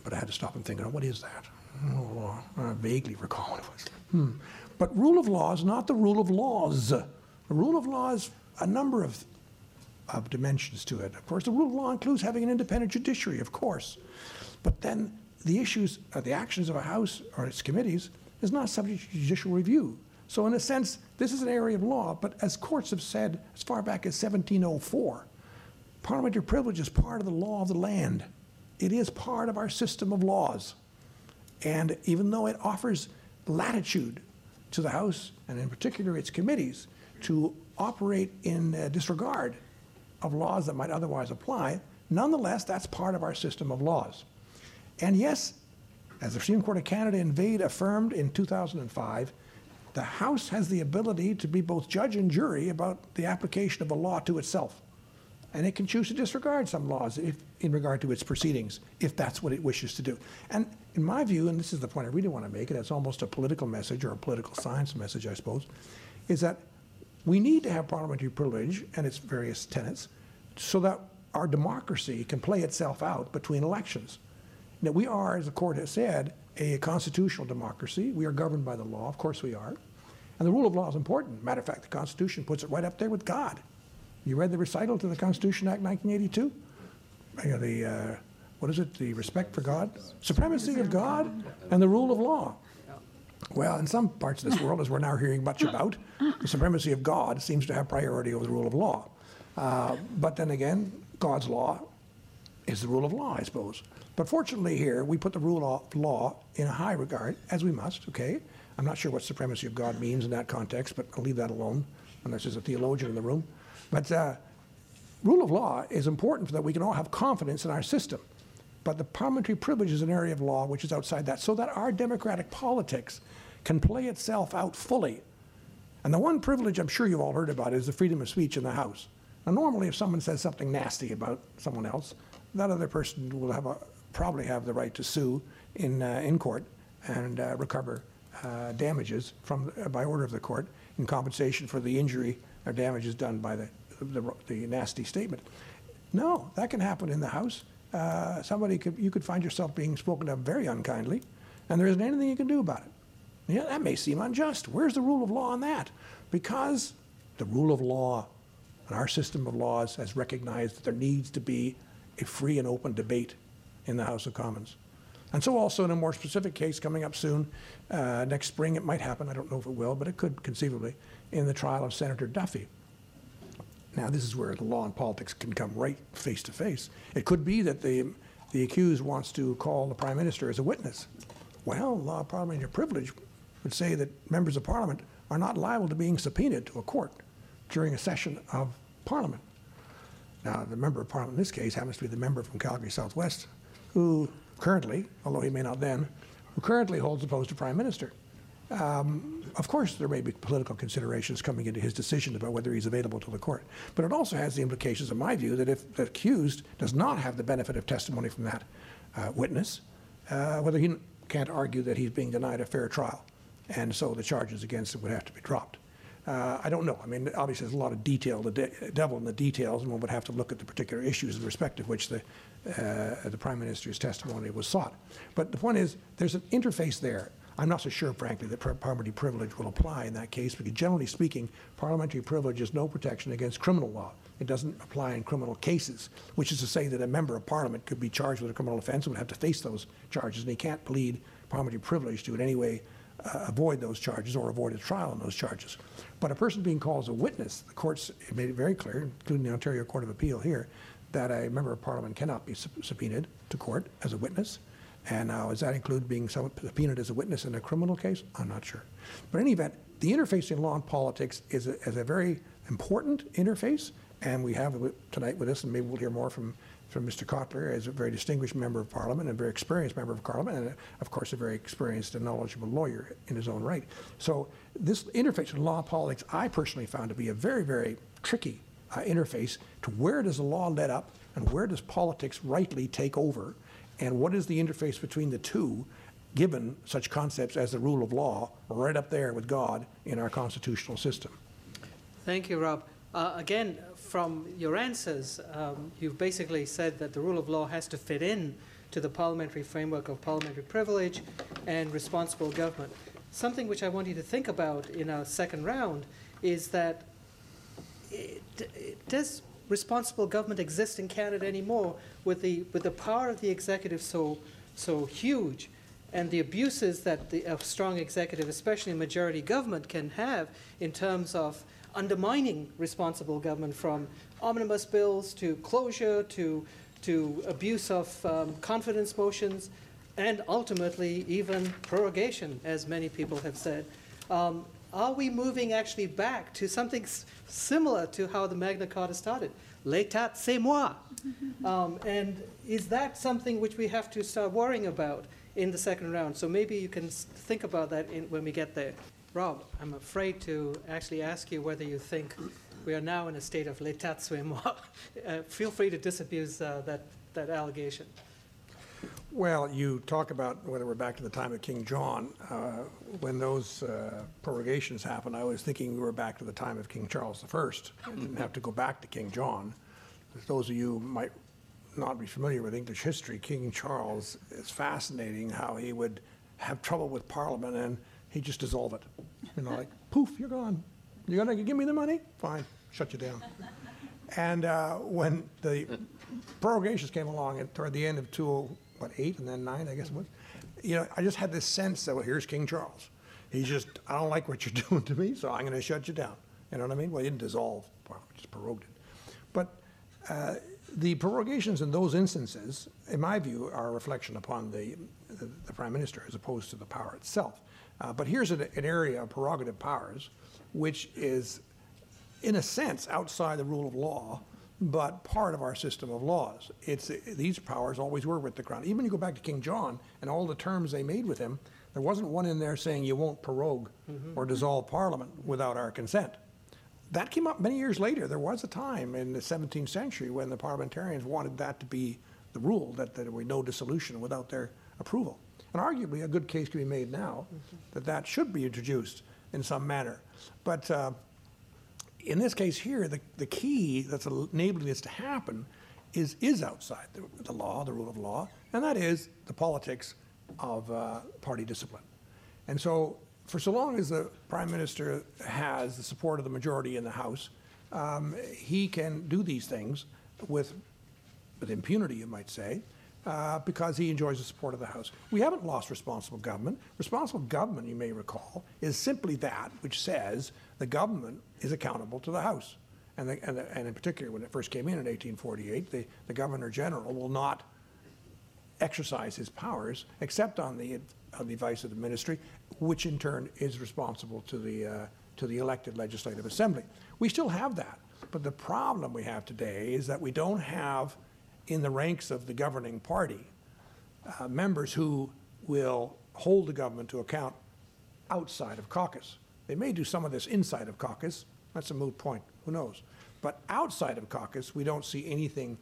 But I had to stop and think, oh, what is that? Law. I vaguely recall what it was. Hmm. But rule of law is not the rule of laws. The rule of law is a number of, of dimensions to it. Of course, the rule of law includes having an independent judiciary, of course. But then the issues, or the actions of a House or its committees is not subject to judicial review. So, in a sense, this is an area of law, but as courts have said as far back as 1704, parliamentary privilege is part of the law of the land. It is part of our system of laws. And even though it offers latitude to the House, and in particular its committees, to operate in uh, disregard of laws that might otherwise apply, nonetheless, that's part of our system of laws. And yes, as the Supreme Court of Canada in Vaid affirmed in 2005, the House has the ability to be both judge and jury about the application of a law to itself. And it can choose to disregard some laws if, in regard to its proceedings, if that's what it wishes to do. And in my view, and this is the point I really want to make, and it's almost a political message or a political science message, I suppose, is that we need to have parliamentary privilege and its various tenets so that our democracy can play itself out between elections. Now, we are, as the court has said, a constitutional democracy. We are governed by the law, of course we are. And the rule of law is important. Matter of fact, the Constitution puts it right up there with God. You read the recital to the Constitution Act 1982? You know, the, uh, what is it, the respect for God? Supremacy of God and the rule of law. Well, in some parts of this world, as we're now hearing much about, the supremacy of God seems to have priority over the rule of law. Uh, but then again, God's law is the rule of law, I suppose. But fortunately, here we put the rule of law in a high regard, as we must. Okay, I'm not sure what supremacy of God means in that context, but I'll leave that alone, unless there's a theologian in the room. But uh, rule of law is important so that we can all have confidence in our system. But the parliamentary privilege is an area of law which is outside that, so that our democratic politics can play itself out fully. And the one privilege I'm sure you've all heard about is the freedom of speech in the House. Now, normally, if someone says something nasty about someone else, that other person will have a, probably have the right to sue in, uh, in court and uh, recover uh, damages from, by order of the court in compensation for the injury or damages done by the, the, the nasty statement. No, that can happen in the House. Uh, somebody could, you could find yourself being spoken of very unkindly, and there isn't anything you can do about it. Yeah, that may seem unjust. Where's the rule of law on that? Because the rule of law and our system of laws has recognized that there needs to be a free and open debate in the House of Commons. And so, also in a more specific case coming up soon, uh, next spring, it might happen, I don't know if it will, but it could conceivably, in the trial of Senator Duffy. Now, this is where the law and politics can come right face to face. It could be that the, the accused wants to call the Prime Minister as a witness. Well, law of parliamentary privilege would say that members of Parliament are not liable to being subpoenaed to a court during a session of Parliament. Now, the member of parliament in this case happens to be the member from Calgary Southwest, who currently, although he may not then, who currently holds the post of prime minister. Um, of course, there may be political considerations coming into his decision about whether he's available to the court. But it also has the implications, in my view, that if the accused does not have the benefit of testimony from that uh, witness, uh, whether he can't argue that he's being denied a fair trial. And so the charges against him would have to be dropped. Uh, I don't know. I mean, obviously, there's a lot of detail, the de- devil in the details, and one would have to look at the particular issues in respect of which the, uh, the Prime Minister's testimony was sought. But the point is, there's an interface there. I'm not so sure, frankly, that parliamentary privilege will apply in that case, because generally speaking, parliamentary privilege is no protection against criminal law. It doesn't apply in criminal cases, which is to say that a member of parliament could be charged with a criminal offense and would have to face those charges, and he can't plead parliamentary privilege to in any way uh, avoid those charges or avoid a trial on those charges. But a person being called as a witness, the courts made it very clear, including the Ontario Court of Appeal here, that a member of parliament cannot be subpoenaed to court as a witness. And now, does that include being subpoenaed as a witness in a criminal case? I'm not sure. But in any event, the interface in law and politics is a, is a very important interface, and we have it tonight with us, and maybe we'll hear more from from Mr. Cotler as a very distinguished member of parliament and a very experienced member of parliament, and of course a very experienced and knowledgeable lawyer in his own right. So this interface in law and politics, I personally found to be a very, very tricky uh, interface to where does the law let up and where does politics rightly take over, and what is the interface between the two, given such concepts as the rule of law right up there with God in our constitutional system.
Thank you, Rob. Uh, again, from your answers, um, you've basically said that the rule of law has to fit in to the parliamentary framework of parliamentary privilege and responsible government. Something which I want you to think about in our second round is that it, it, does responsible government exist in Canada anymore with the, with the power of the executive so, so huge and the abuses that the, a strong executive, especially a majority government, can have in terms of undermining responsible government from omnibus bills to closure to, to abuse of um, confidence motions and ultimately even prorogation, as many people have said. Um, are we moving actually back to something similar to how the Magna Carta started? L'état, c'est moi. Um, and is that something which we have to start worrying about in the second round? So maybe you can think about that in, when we get there. Rob, I'm afraid to actually ask you whether you think we are now in a state of l'état soit moi. Uh, feel free to disabuse uh, that, that allegation.
Well, you talk about whether we're back to the time of King John. Uh, when those uh, prorogations happened, I was thinking we were back to the time of King Charles I. I didn't have to go back to King John. Those of you might not be familiar with English history, King Charles is fascinating how he would have trouble with Parliament and he just dissolve it. You know, like poof, you're gone. You're gonna give me the money? Fine, shut you down. And uh, when the prorogations came along at, toward the end of 2008 and then 9, I guess was, you know, I just had this sense that, well, here's King Charles. He's just, I don't like what you're doing to me, so I'm going to shut you down. You know what I mean? Well, he didn't dissolve, he just prorogued it. But uh, the prorogations in those instances, in my view, are a reflection upon the, the, the Prime Minister as opposed to the power itself. Uh, but here's an, an, area of prerogative powers which is, in a sense, outside the rule of law, but part of our system of laws. It's, these powers always were with the crown. Even you go back to King John and all the terms they made with him, there wasn't one in there saying you won't prorogue mm-hmm. or dissolve Parliament without our consent. That came up many years later. There was a time in the 17th century when the parliamentarians wanted that to be the rule, that, that there would be no dissolution without their approval. And arguably, a good case can be made now that that should be introduced in some manner. But uh, in this case here, the, the key that's enabling this to happen is, is outside the, the law, the rule of law, and that is the politics of uh, party discipline. And so, for so long as the prime minister has the support of the majority in the House, um, he can do these things with, with impunity, you might say, uh, because he enjoys the support of the House. We haven't lost responsible government. Responsible government, you may recall, is simply that which says the government is accountable to the House. And, the, and, the, and in particular, when it first came in in 1848, the, the Governor General will not exercise his powers except on the, on the advice of the ministry, which in turn is responsible to the, uh, to the elected legislative assembly. We still have that. But the problem we have today is that we don't have in the ranks of the governing party uh, members who will hold the government to account outside of caucus. They may do some of this inside of caucus. That's a moot point. Who knows? But outside of caucus, we don't see anything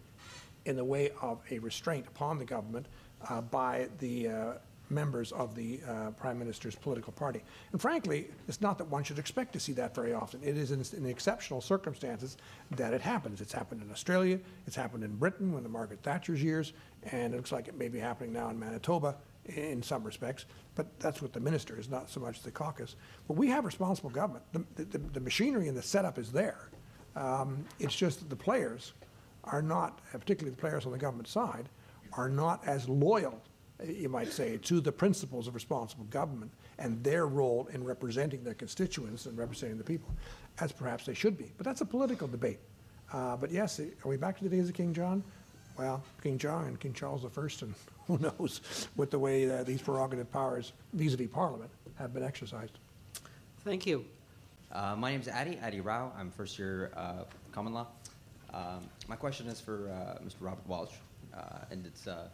in the way of a restraint upon the government uh, by the uh, members of the uh, Prime Minister's political party. And frankly, it's not that one should expect to see that very often. It is in, in exceptional circumstances that it happens. It's happened in Australia, it's happened in Britain when the Margaret Thatcher's years, and it looks like it may be happening now in Manitoba in some respects, but that's what the minister is, not so much the caucus. But we have responsible government. The, the, the machinery and the setup is there. Um, it's just that the players are not, particularly the players on the government side, are not as loyal, you might say, to the principles of responsible government and their role in representing their constituents and representing the people, as perhaps they should be. But that's a political debate. Uh, but yes, are we back to the days of King John? Well, King John King Charles I, and who knows with the way uh, these prerogative powers vis-a-vis Parliament have been exercised.
Thank you.
Uh, my name is Adi, Adi Rao. I'm first year uh, common law. Um, my question is for uh, Mr. Robert Walsh, uh, and it's uh,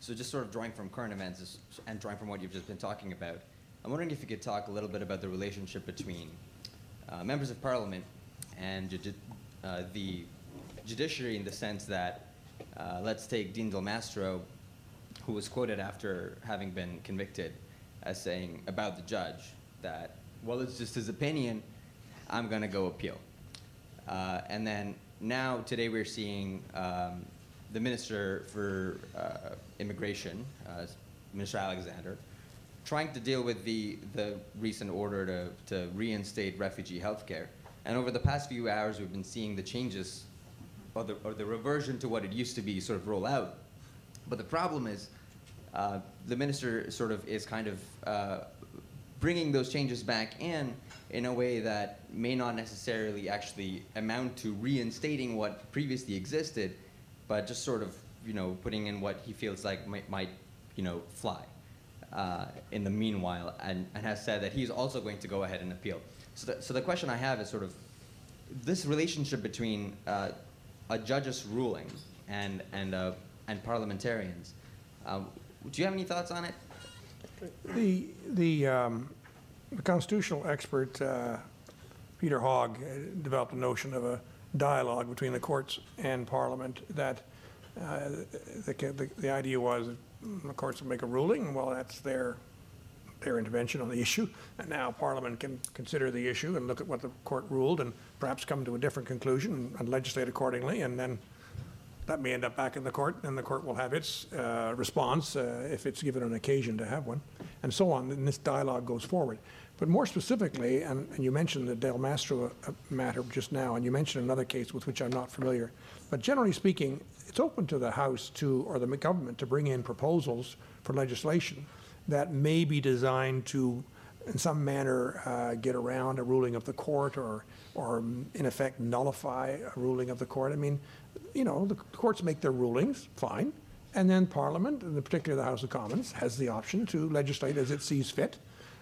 so just sort of drawing from current events and drawing from what you've just been talking about. I'm wondering if you could talk a little bit about the relationship between members of Parliament and the judiciary in the sense that uh, let's take Dean Del Mastro, who was quoted after having been convicted as saying about the judge that, well, it's just his opinion, I'm going to go appeal. Uh, and then now, today, we're seeing um, the Minister for uh, Immigration, uh, Minister Alexander, trying to deal with the, the recent order to, to reinstate refugee health care. And over the past few hours, we've been seeing the changes or the, or the reversion to what it used to be sort of roll out. But the problem is uh, the minister sort of is kind of uh, bringing those changes back in in a way that may not necessarily actually amount to reinstating what previously existed, but just sort of you know putting in what he feels like might, might you know fly uh, in the meanwhile, and, and has said that he's also going to go ahead and appeal. So the, so the question I have is sort of this relationship between uh, a judge's ruling and and uh, and parliamentarians. Uh, do you have any thoughts on it?
The the, um, the constitutional expert uh, Peter Hogg uh, developed a notion of a dialogue between the courts and Parliament that. Uh, the, the, the idea was the courts will make a ruling. Well, that's their their intervention on the issue, and now Parliament can consider the issue and look at what the court ruled and perhaps come to a different conclusion and legislate accordingly, and then that may end up back in the court, and the court will have its uh, response uh, if it's given an occasion to have one, and so on. And this dialogue goes forward. But more specifically, and, and you mentioned the Del Mastro uh, matter just now, and you mentioned another case with which I'm not familiar. But generally speaking, it's open to the House to, or the government to bring in proposals for legislation that may be designed to, in some manner, uh, get around a ruling of the court or, or in effect nullify a ruling of the court. I mean, you know, the courts make their rulings, fine, and then Parliament, and particularly the House of Commons, has the option to legislate as it sees fit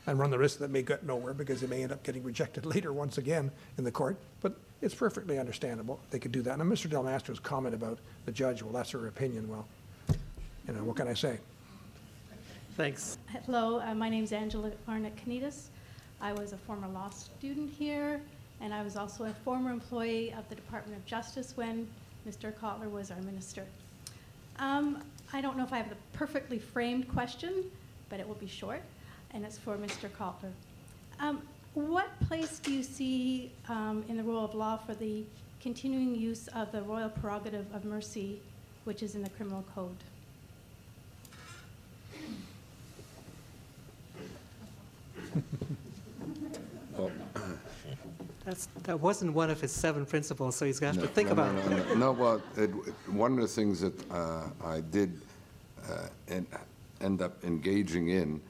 and run the risk that may get nowhere because it may end up getting rejected later once again in the court. But it's perfectly understandable they could do that. And Mr. Del Mastro's comment about the judge, well, that's her opinion. Well, you know, what can I say?
Thanks.
Hello, uh, my name is Angela Arnett Canitas. I was a former law student here, and I was also a former employee of the Department of Justice when Mr. Cotler was our minister. Um, I don't know if I have the perfectly framed question, but it will be short, and it's for Mr. Cotler. Um, what place do you see um, in the rule of law for the continuing use of the royal prerogative of mercy, which is in the criminal code?
Well,
That's, that wasn't one of his seven principles, so he's going to have to think about it.
no, no, no, well, it, one of the things that uh, I did uh, en- end up engaging in,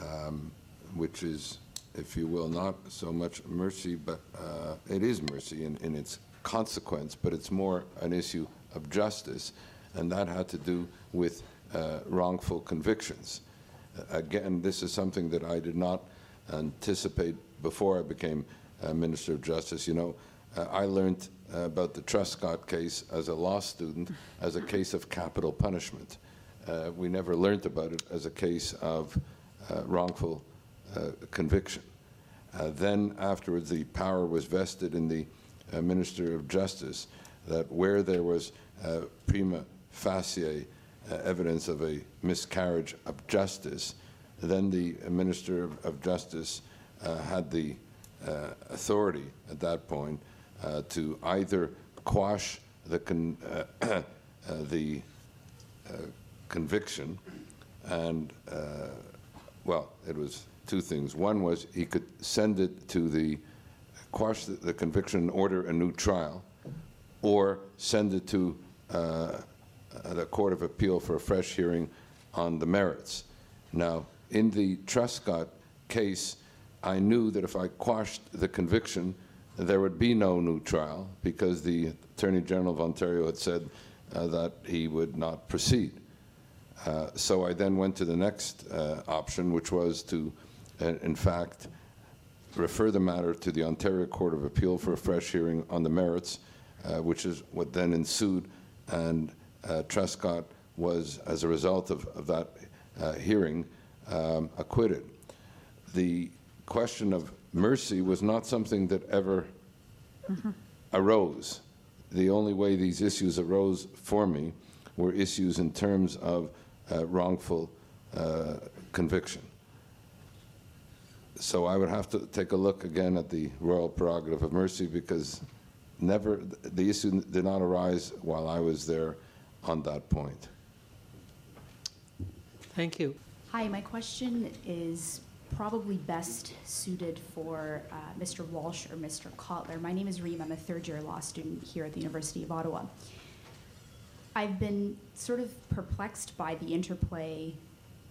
um, which is, if you will, not so much mercy, but uh, it is mercy in, in its consequence, but it's more an issue of justice, and that had to do with uh, wrongful convictions. Uh, again, this is something that I did not anticipate before I became uh, Minister of Justice. You know, Uh, I learned uh, about the Truscott case as a law student as a case of capital punishment. Uh, we never learned about it as a case of uh, wrongful uh, conviction. Then afterwards, the power was vested in the Minister of Justice that where there was prima facie evidence of a miscarriage of justice, then the Minister of, Justice uh, had the uh, authority at that point uh, to either quash the, con- uh, uh, the uh, conviction and, well, it was two things. One was he could send it to the, quash the, the conviction and order a new trial, or send it to the Court of Appeal for a fresh hearing on the merits. Now, in the Truscott case, I knew that if I quashed the conviction, there would be no new trial because the Attorney General of Ontario had said uh, that he would not proceed. Uh, so I then went to the next uh, option, which was to, uh, in fact, refer the matter to the Ontario Court of Appeal for a fresh hearing on the merits, uh, which is what then ensued, and uh, Truscott was, as a result of, of that hearing, um, acquitted. The question of mercy was not something that ever arose. The only way these issues arose for me were issues in terms of uh, wrongful uh, conviction. So I would have to take a look again at the royal prerogative of mercy because never the issue did not arise while I was there on that point.
Thank you.
Hi, my question is probably best suited for uh, Mr. Walsh or Mr. Cotler. My name is Reem. I'm a third year law student here at the University of Ottawa. I've been sort of perplexed by the interplay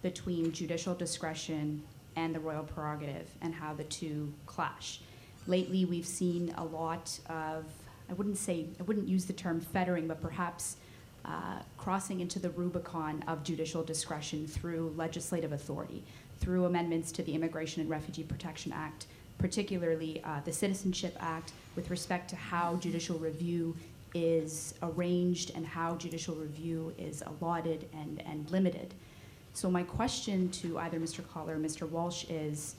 between judicial discretion and the royal prerogative and how the two clash. Lately, we've seen a lot of, I wouldn't say, I wouldn't use the term fettering, but perhaps uh, crossing into the Rubicon of judicial discretion through legislative authority, through amendments to the Immigration and Refugee Protection Act, particularly uh, the Citizenship Act, with respect to how judicial review is arranged and how judicial review is allotted and, and limited. So my question to either Mr. Cotler or Mr. Walsh is,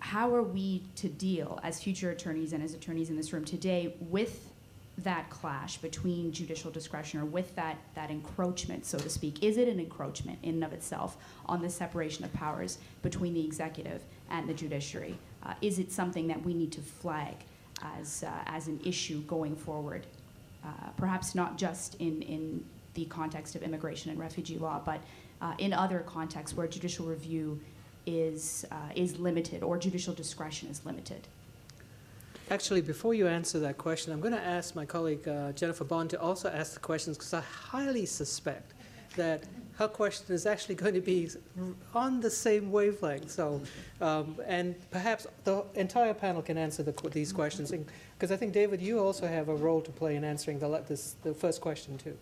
how are we to deal as future attorneys and as attorneys in this room today with that clash between judicial discretion or with that, that encroachment, so to speak? Is it an encroachment in and of itself on the separation of powers between the executive and the judiciary? Uh, is it something that we need to flag as, uh, as an issue going forward? Uh, perhaps not just in, in the context of immigration and refugee law, but uh, in other contexts where judicial review is, uh, is limited or judicial discretion is limited.
Actually, before you answer that question, I'm going to ask my colleague uh, Jennifer Bond to also ask the questions because I highly suspect that her question is actually going to be on the same wavelength. So, um, and perhaps the entire panel can answer the, these questions because I think David, you also have a role to play in answering the this, the first question too.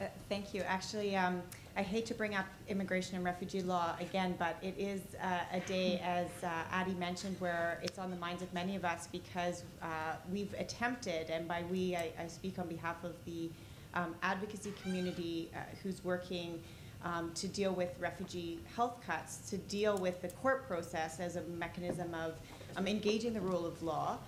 Uh, thank you. Actually, um, I hate to bring up immigration and refugee law again, but it is uh, a day, as uh, Adi mentioned, where it's on the minds of many of us because uh, we've attempted, and by we, I, I, speak on behalf of the um, advocacy community uh, who's working um, to deal with refugee health cuts, to deal with the court process as a mechanism of um, engaging the rule of law.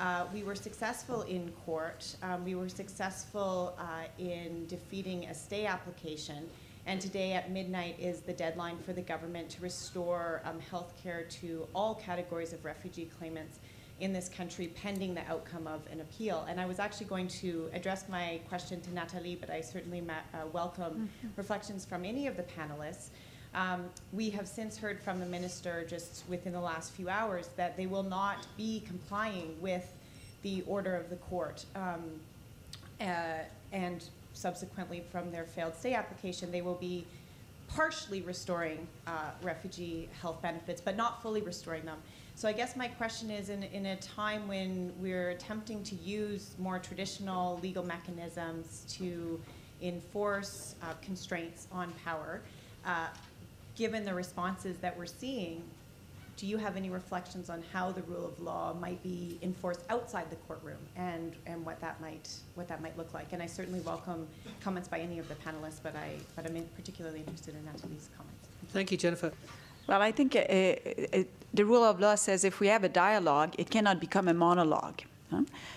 Uh, we were successful in court. Um, we were successful uh, in defeating a stay application. And today at midnight is the deadline for the government to restore um, health care to all categories of refugee claimants in this country pending the outcome of an appeal. And I was actually going to address my question to Nathalie, but I certainly uh, welcome mm-hmm. reflections from any of the panelists. Um, we have since heard from the minister just within the last few hours that they will not be complying with the order of the court. Um, uh, and subsequently, from their failed stay application, they will be partially restoring uh, refugee health benefits, but not fully restoring them. So I guess my question is in, in a time when we're attempting to use more traditional legal mechanisms to enforce uh, constraints on power, uh, given the responses that we're seeing, do you have any reflections on how the rule of law might be enforced outside the courtroom and, and what that might what that might look like? And I certainly welcome comments by any of the panelists, but I but I'm in particularly interested in Nathalie's comments.
Thank you, Jennifer.
Well, I think uh, uh, the rule of law says if we have a dialogue, it cannot become a monologue.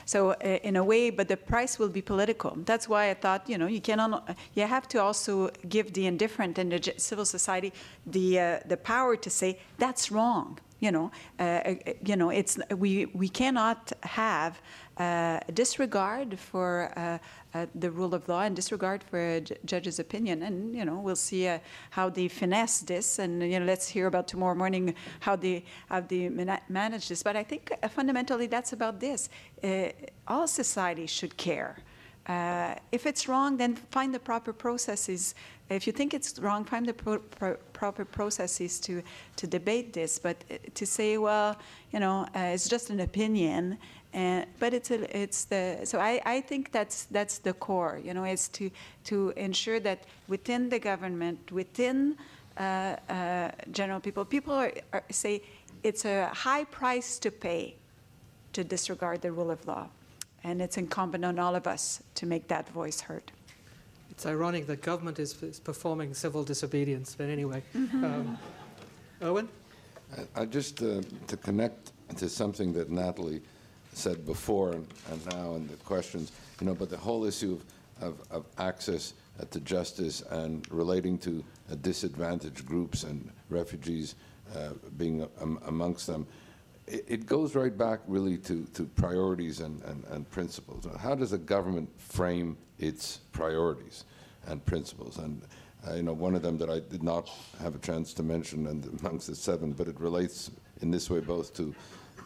So, uh, in a way, but the price will be political. That's why I thought, you know, you cannot, you have to also give the indifferent and the civil society the uh, the power to say that's wrong. You know, uh, you know, it's we we cannot have uh, disregard for uh, uh, the rule of law and disregard for a judge's opinion. And you know, we'll see uh, how they finesse this, and you know, let's hear about tomorrow morning how they how they mana- manage this. But I think uh, fundamentally that's about this. All society should care. Uh, if it's wrong, then find the proper processes. If you think it's wrong, find the pro- pro- proper processes to, to debate this. But to say, well, you know, uh, it's just an opinion, and, but it's a, it's the so I, I think that's that's the core. You know, is to to ensure that within the government, within uh, uh, general people, people are, are, say it's a high price to pay to disregard the rule of law. And it's incumbent on all of us to make that voice heard.
It's ironic that government is, is performing civil disobedience, but anyway. Um, Irwin?
I, I just uh, to connect to something that Nathalie said before and, and now in the questions, you know, but the whole issue of, of, of access uh, to justice and relating to uh, disadvantaged groups and refugees uh, being um, amongst them. It, it goes right back really to, to priorities and, and, and principles. How does a government frame its priorities and principles? And uh, you know, one of them that I did not have a chance to mention, and amongst the seven, but it relates in this way both to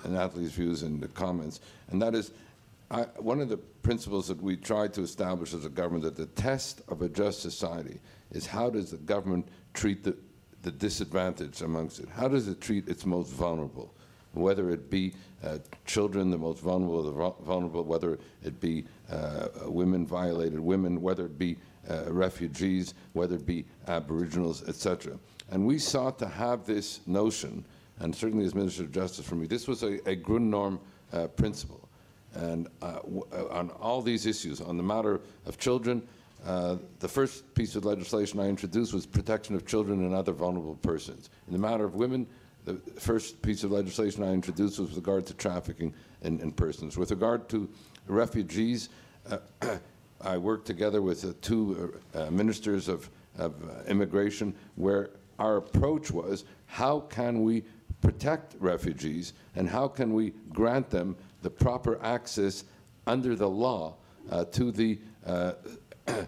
Nathalie's views and the comments, and that is I, one of the principles that we try to establish as a government that the test of a just society is how does the government treat the, the disadvantaged amongst it? How does it treat its most vulnerable? Whether it be uh, children, the most vulnerable, the vulnerable, whether it be uh, women, violated women, whether it be uh, refugees, whether it be Aboriginals, etc. And we sought to have this notion, and certainly as Minister of Justice for me, this was a, a Grundnorm uh, principle. And uh, uh, on all these issues, on the matter of children, uh, the first piece of legislation I introduced was protection of children and other vulnerable persons. In the matter of women, the first piece of legislation I introduced was with regard to trafficking in, in persons. With regard to refugees, uh, I worked together with uh, two ministers of, of immigration where our approach was how can we protect refugees and how can we grant them the proper access under the law uh, to the uh,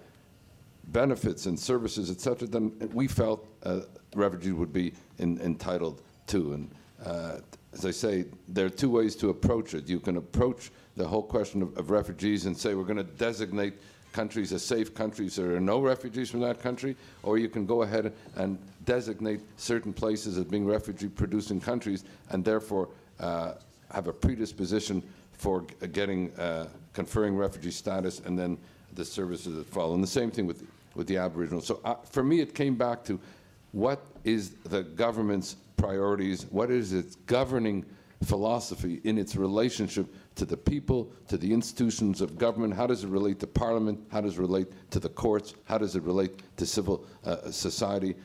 benefits and services, et cetera, then we felt uh, refugees would be in, entitled to. And uh, as I say, there are two ways to approach it. You can approach the whole question of, of refugees and say we're going to designate countries as safe countries. There are no refugees from that country, or you can go ahead and designate certain places as being refugee-producing countries, and therefore uh, have a predisposition for getting uh, conferring refugee status, and then the services that follow. And the same thing with with the Aboriginal. So uh, for me, it came back to what is the government's priorities, what is its governing philosophy in its relationship to the people, to the institutions of government, how does it relate to parliament, how does it relate to the courts, how does it relate to civil uh, society.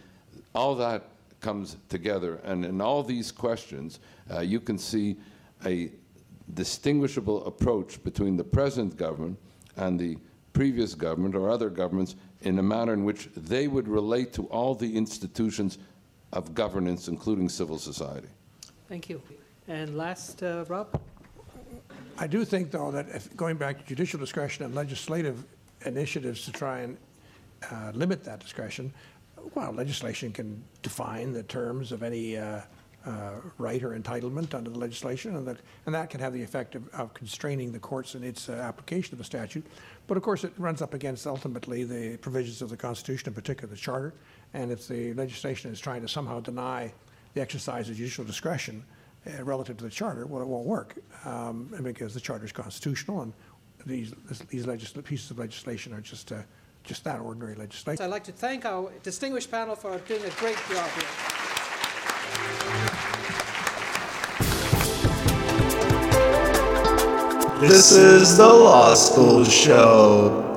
All that comes together, and in all these questions, uh, you can see a distinguishable approach between the present government and the previous government or other governments in a manner in which they would relate to all the institutions of governance, including civil society.
Thank you. And last, uh, Rob?
I do think, though, that if, going back to judicial discretion and legislative initiatives to try and uh, limit that discretion, well, legislation can define the terms of any uh, uh, right or entitlement under the legislation, and that, and that can have the effect of, of constraining the courts in its uh, application of a statute. But of course, it runs up against ultimately the provisions of the Constitution, in particular the Charter. And if the legislation is trying to somehow deny the exercise of judicial discretion uh, relative to the charter, well, it won't work um, because the charter is constitutional and these, these pieces of legislation are just, uh, just that ordinary legislation.
So I'd like to thank our distinguished panel for doing a great job here.
This is the Law School Show.